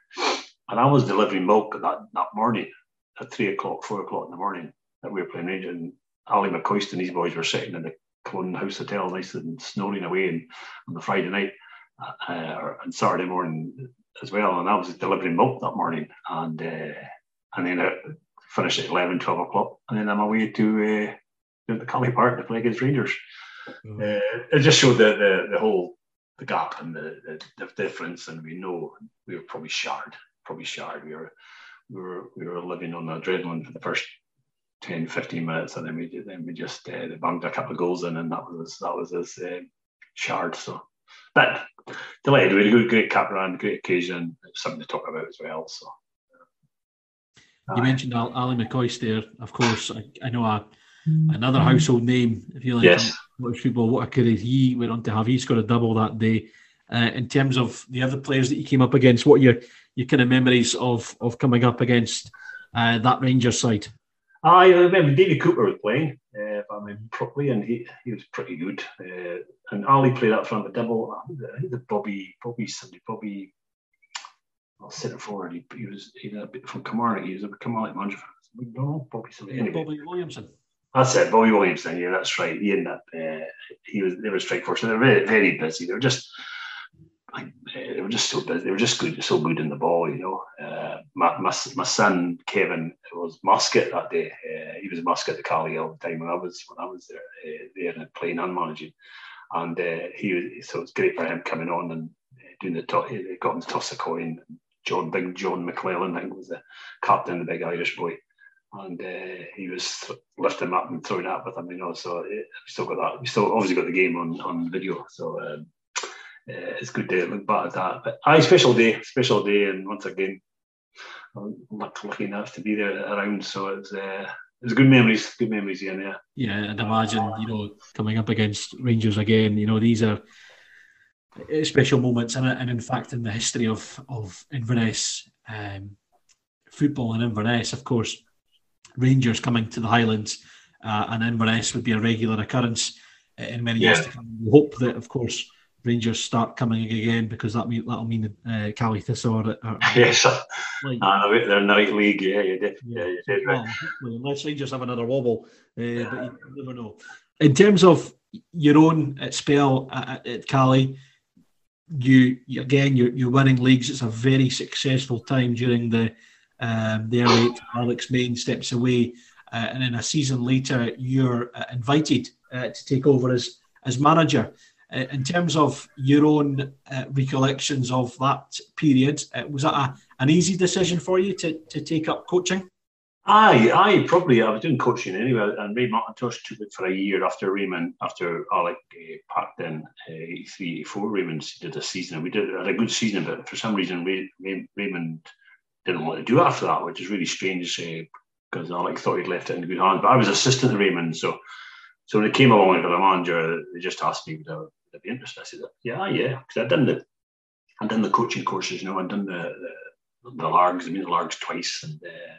and I was delivering milk that that morning at three o'clock, four o'clock in the morning that we were playing Rangers. And Ally McCoist and these boys were sitting in the Culloden House Hotel, nice and snoring away, and on the Friday night uh, and Saturday morning as well. And I was delivering milk that morning, and uh, and then I finished at 11, 12 o'clock, and then I'm away to uh, the Caley Park to play against Rangers. Mm-hmm. Uh, it just showed the, the, the whole the gap and the, the, the, difference, and we know we were probably shard, probably shard. We were we were we were living on adrenaline for the first 10, 15 minutes, and then we then we just uh, banged a couple of goals in, and that was that was his uh, shard. So, but delighted. We had a good, great cap around, great occasion, something to talk about as well. So. You mentioned Ally McCoist there, of course. I, I know a, another household name, if you like. Yes. Watch football. What a career he went on to have. He scored a double that day. Uh, in terms of the other players that you came up against, what are your your kind of memories of of coming up against uh, that Rangers side? I remember David Cooper was playing, uh, if I remember properly, and he, he was pretty good. Uh, and Ali played up front, the double. I think the Bobby, Bobby, somebody, Bobby, I'll set it forward. He, he was he a bit from Kilmarnock. He was a Kilmarnock manager. No, Bobby somebody. Anyway. Bobby Williamson. That's it, Bobby Williamson. Yeah, that's right. He ended up. Uh, he was. They were strike force. They were very, very busy. They were just like, they were just so busy. They were just good, so good in the ball, you know. Uh, my, my, my son Kevin was mascot that day. Uh, he was mascot the Caley all the time when I was when I was there, uh, there playing and managing. And uh, he was so it's great for him coming on and uh, doing the top. He got him to toss a coin. John, big John McClelland, I think was the captain, the big Irish boy, and uh, he was lifting him up and throwing up with him, you know. So uh, we still got that. We still obviously got the game on on video. So. Um, uh, it's good to look back at that. But aye, special day, special day, and once again, I'm lucky enough to be there around. So it's uh, it's good memories, good memories, yeah, yeah. Yeah, and imagine you know coming up against Rangers again. You know these are special moments, and, and in fact, in the history of of Inverness um, football in Inverness, of course, Rangers coming to the Highlands uh, and Inverness would be a regular occurrence in many yeah. years to come. We hope that, of course Rangers start coming again because that mean that'll mean uh, Caley Thistle or, or yes, like, uh, the right league. Yeah, you did. Yeah, you did. Right. Well, unless Rangers have another wobble, uh, yeah. but you never know. In terms of your own uh, spell at, at Caley, you, you again you're, you're winning leagues. It's a very successful time during the um, the Alex Main steps away, uh, and then a season later you're uh, invited uh, to take over as as manager. Uh, in terms of your own uh, recollections of that period, uh, was that a, an easy decision for you to, to take up coaching? Aye, aye, probably. I was doing coaching anyway, and Ray McIntosh took it for a year after Raymond, after Alec uh, packed in uh, 83, 84. Raymond did a season, and we did had a good season, but for some reason, Ray, Ray, Raymond didn't want to do it after that, which is really strange say because Alec thought he'd left it in good hands. But I was assistant to Raymond, so so when it came along for a manager, they just asked me would I, would I be interested. I said, yeah, yeah, because I'd done the I'd done the coaching courses, you know, I'd done the the, the Largs, I mean the Largs twice, and uh,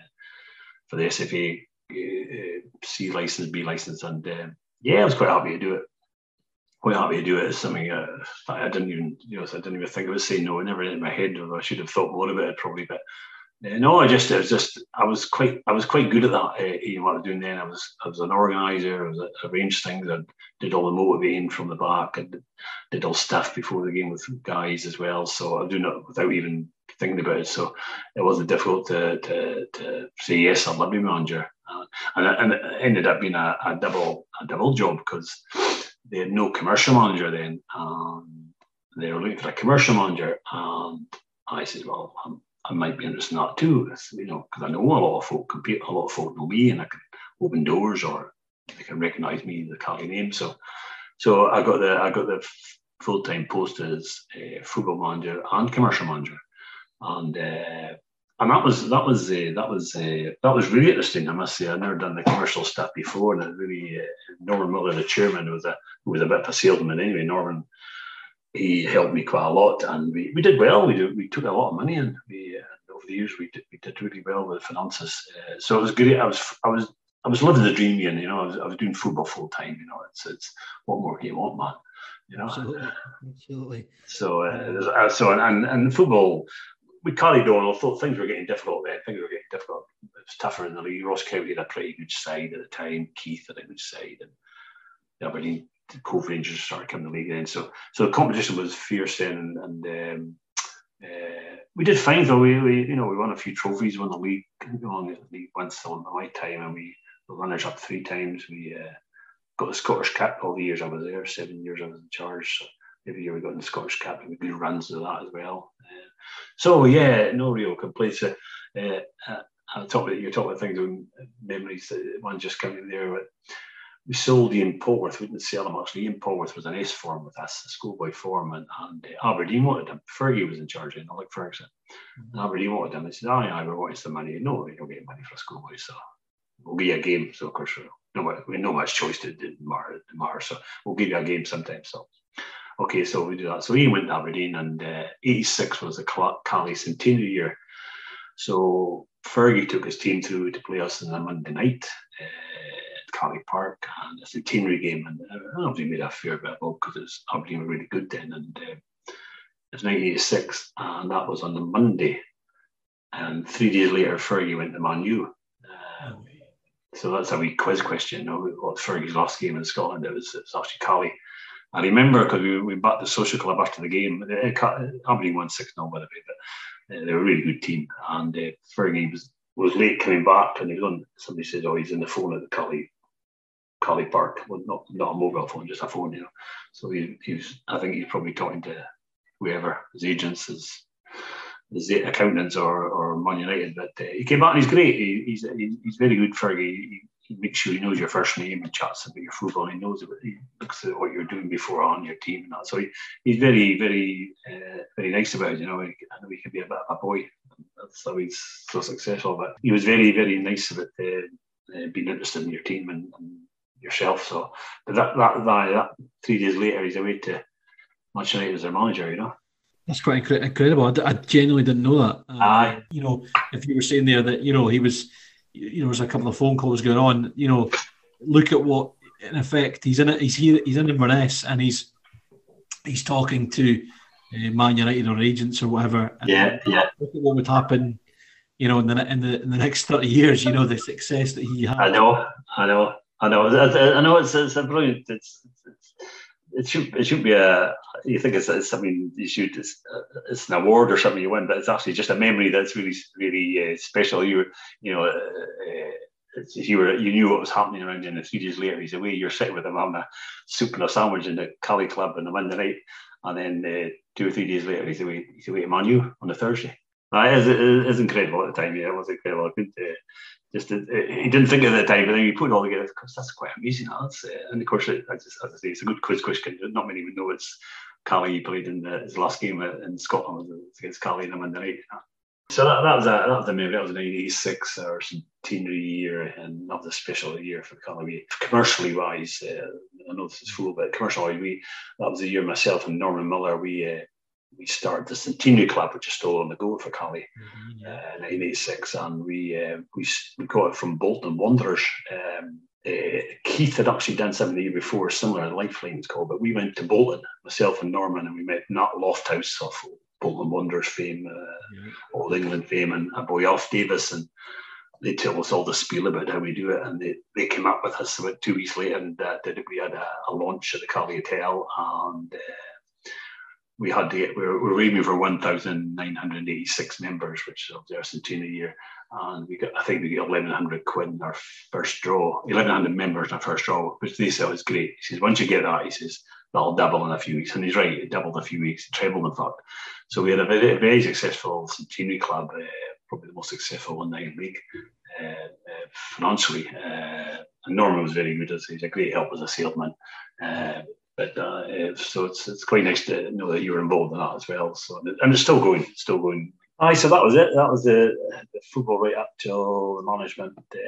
for the SFA uh, C license, B license, and uh, yeah, I was quite happy to do it. Quite happy to do it. It's something uh, I didn't even, you know, I didn't even think I was saying no. I never in my head. I should have thought more about it probably, but no, I just, it was just, I was quite, I was quite good at that. Uh, you know, what I was doing then. I was, I was an organizer. I was I arranged things. I did all the motivating from the back. I did, all stuff before the game with guys as well. So I do it without even thinking about it. So it wasn't difficult to to, to say yes. I'll be manager, uh, and, and it ended up being a, a double a double job because they had no commercial manager then. Um, they were looking for a commercial manager, and I said, well, I'm I might be interested in that too. You know, because I know a lot of folk compete, a lot of folk know me, and I can open doors or they can recognise me, in the Caley name. So, so I got the I got the full time post as a football manager and commercial manager, and uh, and that was that was uh, that was uh, that was really interesting. I must say, I'd never done the commercial stuff before, and it really Norman Miller, the chairman, was a was a bit of a salesman anyway. Norman, he helped me quite a lot, and we, we did well. We did, we took a lot of money, and we the years we did we did really well with finances. Uh, so it was great. I was I was I was living the dream. You know, I was, I was doing football full time. You know, it's it's what more can you want, man? You know, absolutely, absolutely. So, uh, so and and football we carried on. I thought things were getting difficult then. Things were getting difficult. It was tougher in the league. Ross County had a pretty good side at the time. Keith had a good side, and Aberdeen, the Cove Rangers started coming to the league then. So, so the competition was fierce then, and, and um, uh, we did fine though. We, we, you know, we won a few trophies. Won the league, won the league once on my time, and we were runners up three times. We uh, got the Scottish Cup all the years I was there. Seven years I was in charge. So every year we got in the Scottish Cup, and we good runs of that as well. Uh, so yeah, no real complaints. Uh, uh, I talk about, you're talking about things on memories. One just coming there. But we sold Ian Polwarth. We didn't sell him actually. Ian Polwarth was an S form with us, a schoolboy form, and, and uh, Aberdeen wanted him. Fergie was in charge, and I like Ferguson. Mm-hmm. Aberdeen wanted him. They said, "Oh, yeah, we're wanting some money." No, we don't get money for a schoolboy, so we'll give you a game. So of course, no, we no much choice to, to matter, so we'll give you a game sometime. So okay, so we do that. So he went to Aberdeen, and uh, 86 was the Caley centenary year. So Fergie took his team through to play us on a Monday night uh, at Park, and it's a centenary game. And uh, I don't know if he made a fair bit of because it's obviously really good then. And uh, it was 1986, and that was on the Monday. And three days later, Fergie went to Man U. Uh, so that's a wee quiz question. You know, what's Fergie's last game in Scotland? It was, it was actually Caley. I remember because we, we backed the social club after the game. Aberdeen won 6 0, by the way, but uh, they were a really good team. And uh, Fergie was, was late coming back, and he was on. Somebody said, Oh, he's in the phone at the Caley, Caley Park. Well, not, not a mobile phone, just a phone, you know. So he, he was, I think he's probably talking to whoever, his agents, his, his accountants, or, or Man United. But uh, he came back and he's great. He, he's, he's very good, Fergie. He, he makes sure he knows your first name and chats about your football. He knows it, he looks at what you're doing before on your team and that. So he, he's very, very, uh, very nice about it. You know, I know he can be a bit of a boy. That's how he's so successful. But he was very, very nice about uh, uh, being interested in your team and, and yourself. So, but that, that, that, that, three days later, he's away to Manchester United as their manager. You know. That's quite incredible. I, I genuinely didn't know that. Uh, Aye. You know, if you were saying there that you know he was you know, there's a couple of phone calls going on. You know, look at what in effect he's in it. He's here. He's in Inverness, and he's he's talking to uh, Man United or agents or whatever. Yeah, yeah. Look at what would happen. You know, in the in the in the next thirty years, you know the success that he had. I know, I know, I know. I know it's it's a brilliant. It's, it's it should it should be a you think it's, it's something you should it's, it's, an award or something you win, but it's actually just a memory that's really really uh, special. You you know. Uh, uh you were you knew what was happening around you, and few days later he's away. You're sitting with him having a soup and a sandwich in the Caley Club on the Monday night, and then uh, two or three days later he's away. He's away to Man U on the Thursday. That is, it is incredible at the time. Yeah, it was incredible. I uh, just uh, he didn't think at the time, but then you put it all together. Because that's quite amazing. That's, uh, and of course, it, as, I say, it's a good quiz question. Not many would know it's Caley played in the, his last game in Scotland against Caley in the Monday night. So that, that was a that was a movie. That was an '86 or centenary year, and that was a special year for Caley. Commercially wise, uh, I know this is full, but commercially, we that was the year myself and Norman Miller we uh, we started the Centenary Club, which is still on the go for Caley, mm-hmm, yeah. uh, in '86, and we uh, we we got it from Bolton Wanderers. Um, uh, Keith had actually done something the year before, similar, to Lifeline it's called, but we went to Bolton, myself and Norman, and we met Nat Lofthouse of Bolton Wanderers fame, uh, yeah. Old England fame, and a boy Alf Davis, and they tell us all the spiel about how we do it, and they, they came up with us about two weeks later, and uh, did we had a, a launch at the Caley Hotel, and uh, we had get, we were, we were aiming for 1,986 members, which is our centenary year. And we got, I think we got 1,100 quid in our first draw, 1,100 members in our first draw, which they said was great. He says, once you get that, he says, that'll double in a few weeks. And he's right, it doubled a few weeks, it trebled in fact. So we had a very, very successful centenary club, uh, probably the most successful in the league uh, uh, financially. Uh, and Norman was very good as he's a great help as a salesman. But uh, so it's it's quite nice to know that you were involved in that as well. So and it's still going, still going Aye, so that was it. That was the, the football right up till the management uh,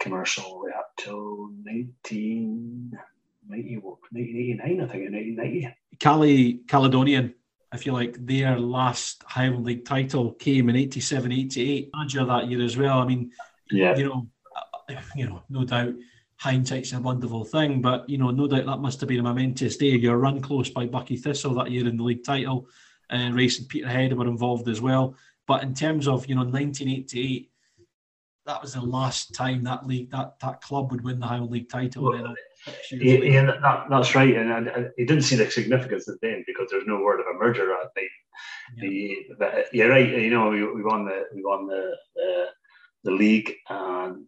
commercial right up till 1990, 1989, I think, in 1990. Caley Caledonian, I feel like their last Highland League title came in 87 88, manager that year as well. I mean, yeah, you know, uh, you know, no doubt hindsight's a wonderful thing, but you know, no doubt that must have been a momentous day. You're run close by Buckie Thistle that year in the league title, and uh, Race and Peterhead were involved as well. But in terms of you know 1988, that was the last time that league that that club would win the Highland League title. Well, yeah, yeah that, that's right, and, and, and, he didn't see the significance of then because there's no word of a merger at night. Yeah. The, you're right. You know, we, we won the we won the the, the league, and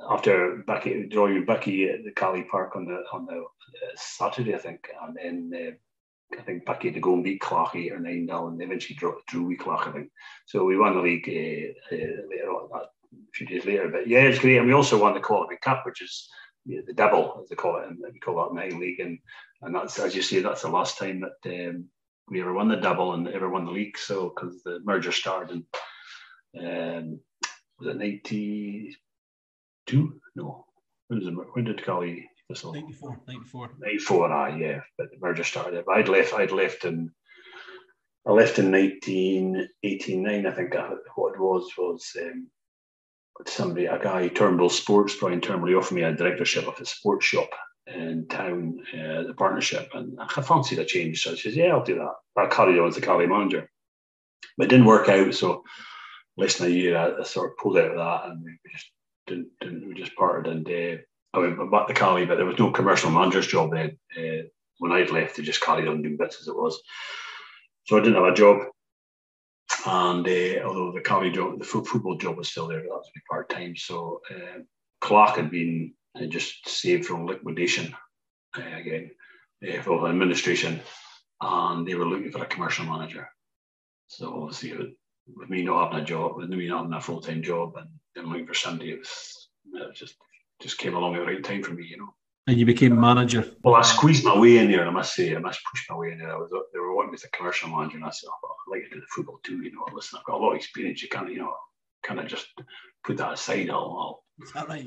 after Buckie drawing Buckie at the Caley Park on the on the uh, Saturday, I think, and then uh, I think Buckie had to go and beat Clach eight or nine nil, and eventually drew, drew we Clach, I think. So we won the league uh, uh, later on a few days later. But yeah, it's great, and we also won the Qualifying Cup, which is the double as they call it, and we call that nine league, and and that's as you say, that's the last time that um, we ever won the double and ever won the league. So because the merger started in um, was it ninety two? No. When, is it, when did Caley Thistle? 94. 94. 94, aye, yeah. But the merger started. But I'd left, I'd left in, I left in 1989, I think what it was, was um, somebody, a guy, Turnbull Sports, Brian Turnbull, offered me a directorship of a sports shop in town, uh, the partnership. And I fancied a change. So I said, yeah, I'll do that. I carried on as the Caley manager. But it didn't work out. So less than a year, I, I, sort of pulled out of that and we just didn't, didn't we just parted and uh, I went back to Caley, but there was no commercial manager's job then. Uh, when I'd left, they just carried on doing bits as it was. So I didn't have a job. And uh, although the Caley job, the football job was still there, that was part time. So uh, Clach had been uh, just saved from liquidation uh, again, uh, for administration, and they were looking for a commercial manager. So obviously, with me not having a job, with me not having a full time job, and then looking for somebody, it was, it just just came along at the right time for me, you know. And you became manager. Well, I squeezed my way in there. And I must say, I must push my way in there. I was they were wanting me as a commercial manager, and I said, oh, I'd like to do the football too. You know, listen, I've got a lot of experience. You can't, you know, kind of just put that aside. I'll, I'll Is that right?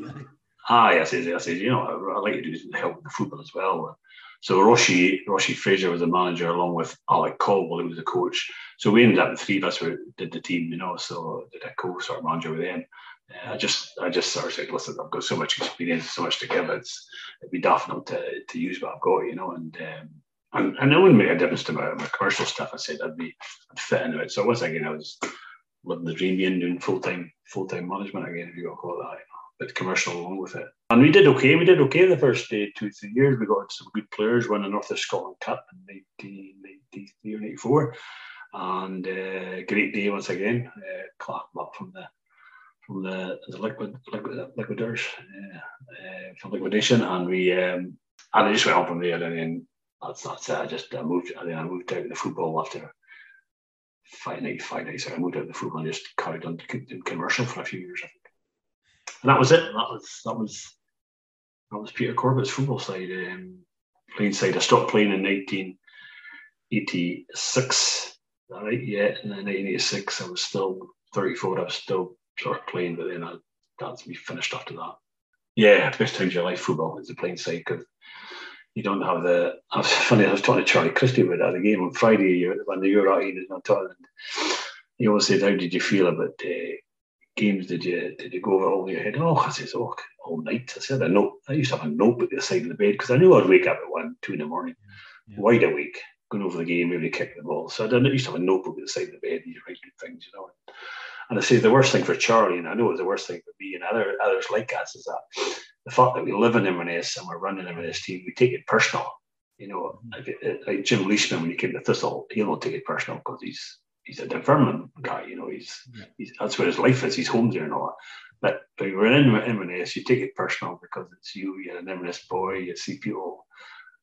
Ah, I said, I said, you know, I'd like to do help with the football as well. So Roshi, Roshi Fraser was the manager along with Alec Caldwell, who was the coach. So we ended up the three of us who did the team, you know, so did a co sort of manager with them. Uh, I just I just sort of said, listen, I've got so much experience, so much to give. It's it'd be daft not to, to use what I've got, you know, and um, and, and it wouldn't make a difference to my, my commercial stuff. I said I'd be I'd fit into it. So once again, I was living the dream being doing full time full time management again, if you got to call it that. You know bit commercial along with it. And we did okay. We did okay the first day, two, three years. We got some good players, won the North of Scotland Cup in 1993 or 94. And uh, great day once again. Uh, Clach up from the from the, the liquid, liquid liquiders uh, uh, from liquidation, and we um, and I just went on from there. And then that's that's. I just I moved. And then I moved out of the football after five nights. Five nights. I moved out of the football and just carried on doing commercial for a few years. I think and that was it. That was that was that was Peter Corbett's football side. Um, playing side. I stopped playing in 1986. Right, yeah, then 1986 I was still 34. I was still sort of playing, but then I, that's me finished after that. Yeah, best times of your life football is the playing side because you don't have the. I was funny. I was talking to Charlie Christie about that the game on Friday when the Euro is not talking. He always said, "How did you feel about uh, games did you did you go over all your head? Oh, I says, oh, all night. I said, I note. I used to have a notebook at the side of the bed because I knew I'd wake up at one, two in the morning, yeah. wide awake, going over the game, maybe kick the ball. So I, didn't, I used to have a notebook at the side of the bed and you write things, you know. And I say the worst thing for Charlie, and I know it was the worst thing for me and other others like us, is that the fact that we live in Inverness and we're running Inverness team, we take it personal. You know, mm-hmm. like Jim Leishman when he came to Thistle, he'll not take it personal because he's he's a Dunfermline guy, you know, he's, yeah. he's that's where his life is, he's home there and all that. But but we're in Inverness, you take it personal because it's you, you're an Inverness boy, you see people,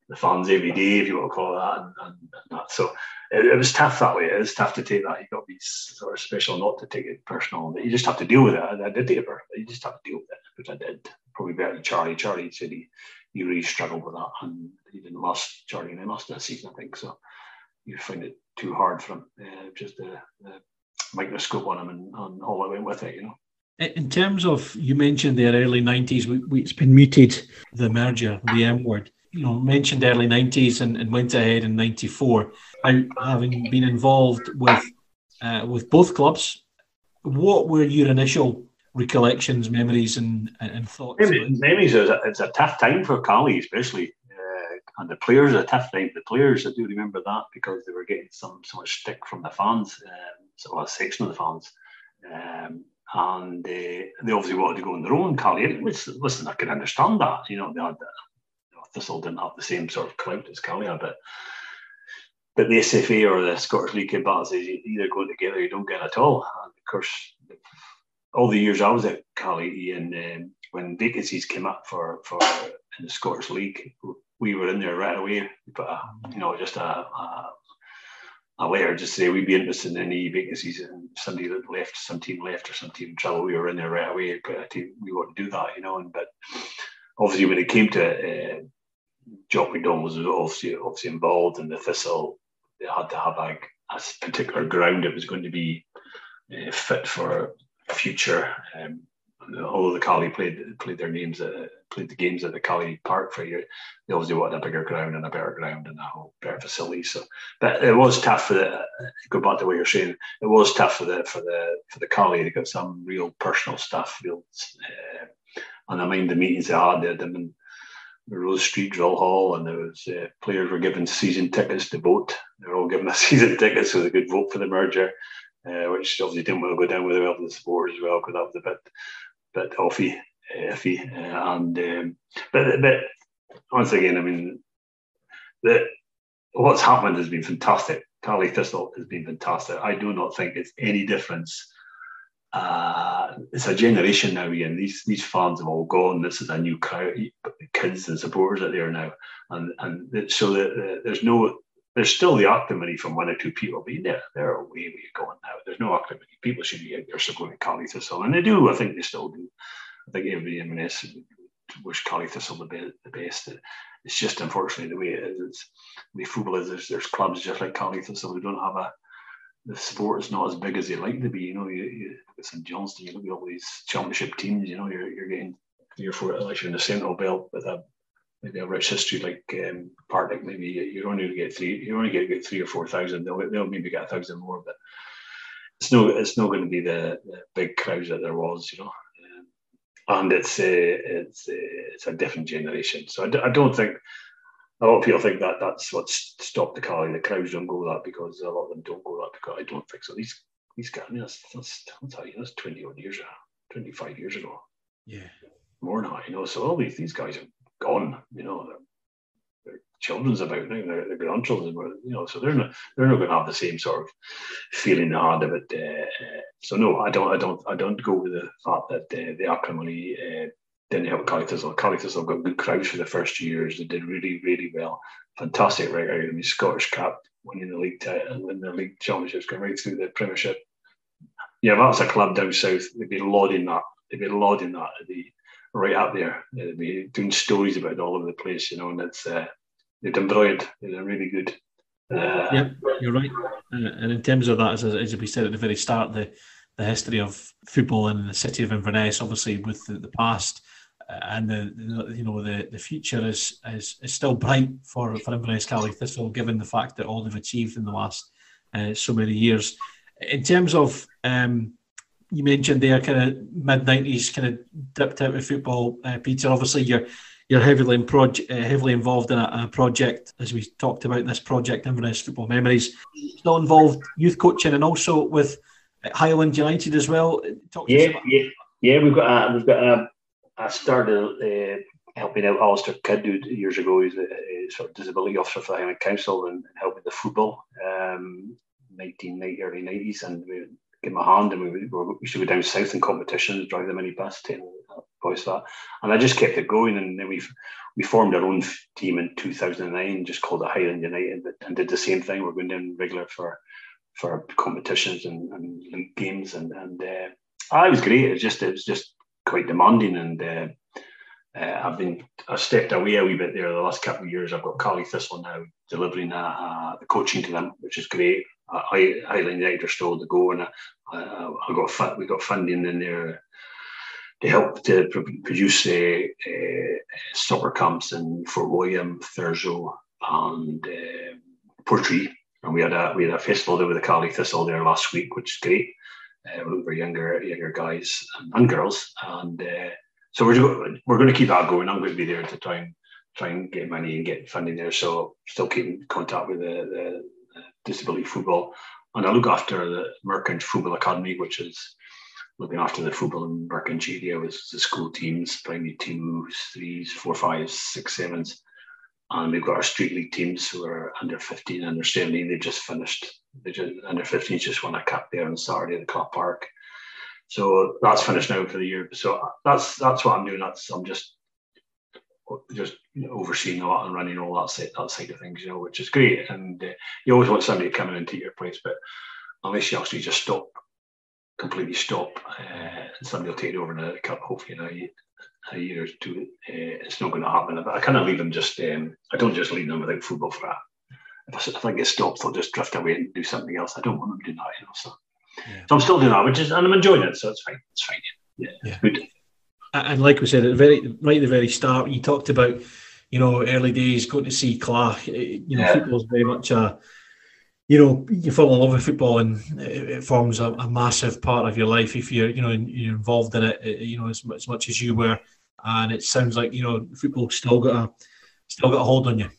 the fans every day, if you want to call it that, and, and, and that. So it, it, was tough that way. It was tough to take that. You got to be sort of special not to take it personal, but you just have to deal with it. I, I did take it personal. You just have to deal with it, which I did. Probably better than Charlie. Charlie said he, he really struggled with that, and he didn't last Charlie lost that season, I think. So you find it too hard for him. Uh, just a, the, microscope on them and, and all that went with it, you know. In terms of, you mentioned the early 90s, we, we, it's been muted, the merger, the M word. You know, mentioned early 90s and, and went ahead in 94. having been involved with uh, with both clubs, what were your initial recollections, memories, and, and thoughts? Memories, a, it's a tough time for Caley, especially. And the players, a tough time the players. I do remember that because they were getting some so much stick from the fans, um, so a section of the fans. Um, and uh, they obviously wanted to go on their own. Which, listen, I can understand that. You know, they had you know, Thistle didn't have the same sort of clout as had, but but the SFA or the Scottish League says you either go together, you don't get at all. And of course, all the years I was at Caley, and um, when vacancies came up for for in the Scottish League, we were in there right away. But you know, just a, a a letter just say we'd be interested in any vacancies and somebody that left, some team left or some team in trouble, we were in there right away. But I think we wouldn't do that, you know. And but obviously when it came to uh, Jock McDonald was obviously obviously involved in the Thistle. They had to have a, a particular ground that was going to be uh, fit for future. Um, although the Caley played played their names at, played the games at the Caley Park for a year, they obviously wanted a bigger ground and a better ground and a whole better facility. So, but it was tough for the. Go back to what you're saying. It was tough for the for the for the Caley. They got some real personal stuff. Real, uh, and I mind the meetings they had. They had them in Rose Street Drill Hall, and there was uh, players were given season tickets to vote. They were all given a season ticket so they could vote for the merger. Uh, which obviously didn't want to go down with the the supporters as well because that was a bit bit offy, iffy. Uh, and um, but but once again, I mean, the what's happened has been fantastic. Caley Thistle has been fantastic. I do not think it's any difference. Uh, it's a generation now, Ian. These these fans have all gone. This is a new crowd, kids and supporters that there now, and and so that there's no there's still the acrimony from one or two people, but they're, they're way, way gone now. There's no acrimony. People should be out there supporting Caley Thistle, and they do. I think they still do. I think everybody in Inverness wish Caley Thistle the, be- the best. It's just unfortunately the way it is. It's the football is. There's, there's clubs just like Caley Thistle who don't have a the sport is not as big as they like to be. You know, you, you look at St Johnstone, you look at all these championship teams. You know, you're, you're getting three four unless you're in the central belt with a maybe a rich history like um, Partick, maybe you're only going to get three, you're only get three or four thousand. They'll, they'll maybe get a thousand more, but it's no, it's not going to be the, the big crowds that there was, you know. And it's a, uh, it's a, uh, it's a different generation. So I d- I don't think a lot of people think that that's what's stopped the car. The crowds don't go that because a lot of them don't go that because I don't think so. These these guys, I mean, that's that's, that's, that's twenty odd years ago, twenty five years ago. Yeah, more now, you know. So all these these guys are gone. You know, children's about now, their, their grandchildren, you know, so they're not they're not going to have the same sort of feeling they had it. Uh, so no, I don't, I don't, I don't go with the fact that uh, the acrimony uh, didn't help. Caley Thistle have got good crowds for the first two years. They did really, really well. Fantastic record. I mean, Scottish Cup, winning the league title and winning the league championships, going right through the Premiership. Yeah, that's a club down south. They'd be lauding that. They'd be lauding that. Be right up there. They'd be doing stories about it all over the place, you know, and it's uh, done brilliant. They're really good. Uh, yeah, you're right. Uh, and in terms of that, as, as we said at the very start, the the history of football in the city of Inverness, obviously with the, the past uh, and the, the, you know the, the future is, is is still bright for for Inverness Caley Thistle, given the fact that all they've achieved in the last uh, so many years. In terms of um, you mentioned there, kind of mid nineties, kind of dipped out of football. Uh, Peter, obviously you're you're heavily in proje- uh, heavily involved in a, a, project, as we talked about this project, Inverness Football Memories. Still involved youth coaching and also with Highland United as well. Talk yeah, yeah, yeah. We've got a, we've got a. I started uh, helping out Alistair Kidd years ago. He's a, a, sort of disability officer for the Highland Council and, and helping the football. Um, 1990 early 90s, and we them a hand, and we, we, used to go down south in competitions, drive the minibus, and voice that, and I just kept it going, and then we we formed our own team in 2009, just called the Highland United, and did the same thing. We're going down regular for for competitions and, and league games, and and uh, ah, it was great. It was just it was just quite demanding, and uh, uh, I've been I stepped away a wee bit there the last couple of years. I've got Caley Thistle now delivering uh, uh, the coaching to them, which is great. Highland United are still to go, and I, I, I got we got funding in there to help to produce uh, uh, soccer camps in Fort William, Thurso, and uh, Portree. And we had a we had a festival there with the Caley Thistle there last week, which is great. Uh, we were younger younger guys and, and girls, and uh, so we're we're going to keep that going. I'm going to be there to try and try and get money and get funding there. So still keeping contact with the, the disability football, and I look after the Merkinch Football Academy, which is looking after the football in Merkinch area with the school teams, primary twos, threes, four, fives, six, sevens. And we've got our street league teams who are under 15, under 17. They've just finished. They just, under 15s just won a cup there on Saturday at the Club Park. So that's finished now for the year. So that's that's what I'm doing. That's I'm just just overseeing a lot and running all that side, that side of things, you know, which is great. And uh, you always want somebody to come in and take your place, but unless you actually just stop, completely stop, uh, and somebody will take it over in a couple, hopefully in a, a year or two, uh, it's not going to happen. But I kind of leave them just, um, I don't just leave them without football for that. If I, if I get stopped, they'll just drift away and do something else. I don't want them doing that, you know. So, yeah. so I'm still doing that, which is, and I'm enjoying it. So it's fine. It's fine. Yeah, yeah. good and like we said at the very right at the very start, you talked about you know early days going to see Clach. Eh, you know, yeah. football's very much a you know you fall in love with football and it forms a, a, massive part of your life if you're you know you're involved in it eh, you know as, as much as you were and it sounds like you know football still got a still got a hold on you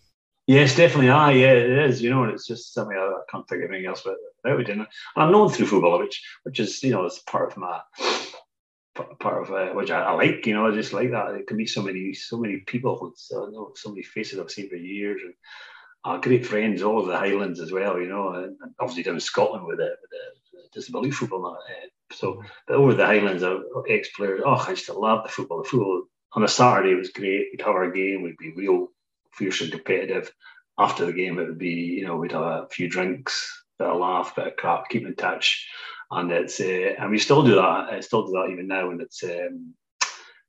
yes definitely ah yeah it is you know and it's just something I can't think of anything else but that we didn't and I'm known through football which which is you know it's part of my part of uh, which I, I, like. You know, I just like that. It can meet so many, so many people. So, know, so many faces I've seen for years, and uh, great friends all over the Highlands as well. You know, and, and obviously down in Scotland with the, with the disability football. Uh, so, but over the Highlands, uh, ex players. Oh, I used to love the football. The football on a Saturday was great. We'd have our game. We'd be real fierce and competitive. After the game, it would be you know we'd have a few drinks, bit of laugh, bit of crap, keep in touch and it's uh, and we still do that. I still do that even now, and it's um,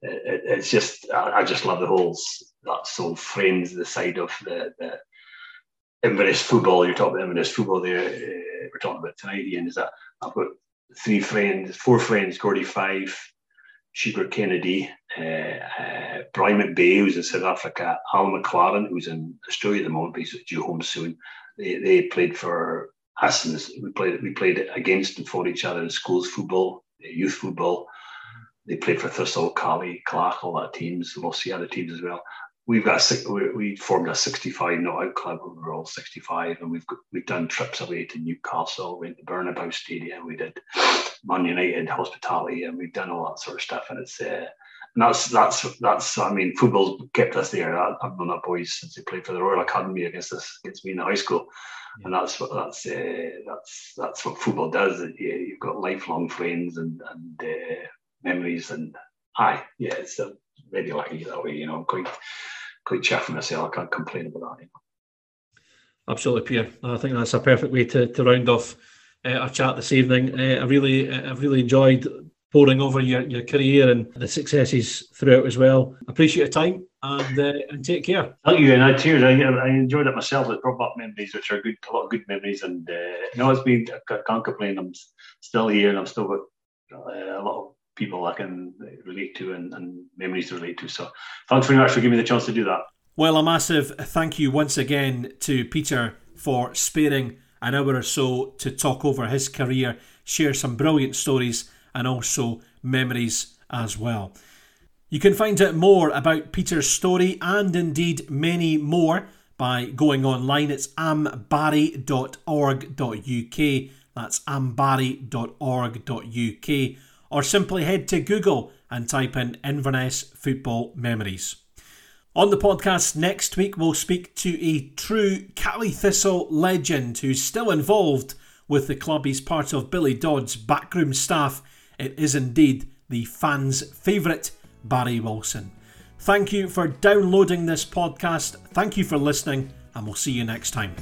it, it's just I, I, just love the whole that sort of friends the side of the, the Inverness football. You're talking about Inverness football there. Uh, we're talking about tonight, Ian. Is that I've got three friends, four friends: Gordy Five, Sheepard Kennedy, uh, uh, Brian McBay, who's in South Africa, Al McLaren, who's in Australia at the moment, but he's due home soon. They, they played for and we played we played against and for each other in schools football, youth football. They played for Thistle, Caley, Clach, all that teams, of other teams as well. We've got a, we formed a 65 not out club. We were all 65, and we've we've done trips away to Newcastle, went to Bernabeu Stadium, we did Man United hospitality, and we've done all that sort of stuff. And it's uh, and that's that's that's I mean, football's kept us there. I've known that boys since they played for the Royal Academy against us against me in the high school and that's what that's uh, that's that's what football does. You, you've got lifelong friends and and uh, memories, and aye, yeah, it's a very lucky that way. You know, I'm quite quite chuffed myself. I can't complain about that. You know. Absolutely, Pierre. I think that's a perfect way to, to round off uh, our chat this evening. Uh, I really, I've really enjoyed poring over your, your career and the successes throughout as well. Appreciate your time and uh, and take care. Thank you, and I cheers. I, I enjoyed it myself. It brought back memories, which are good, a lot of good memories. And uh, you know, it's been I can't complain. I'm still here, and I've still got uh, a lot of people I can relate to and, and memories to relate to. So, thanks very much for giving me the chance to do that. Well, a massive thank you once again to Peter for sparing an hour or so to talk over his career, share some brilliant stories, and also memories as well. You can find out more about Peter's story and indeed many more by going online. It's ambaile.org.uk. That's ambaile.org.uk. Or simply head to Google and type in Inverness Football Memories. On the podcast next week, we'll speak to a true Caley Thistle legend who's still involved with the club. He's part of Billy Dodd's backroom staff. It is indeed the fans' favourite Barry Wilson. Thank you for downloading this podcast. Thank you for listening, and we'll see you next time.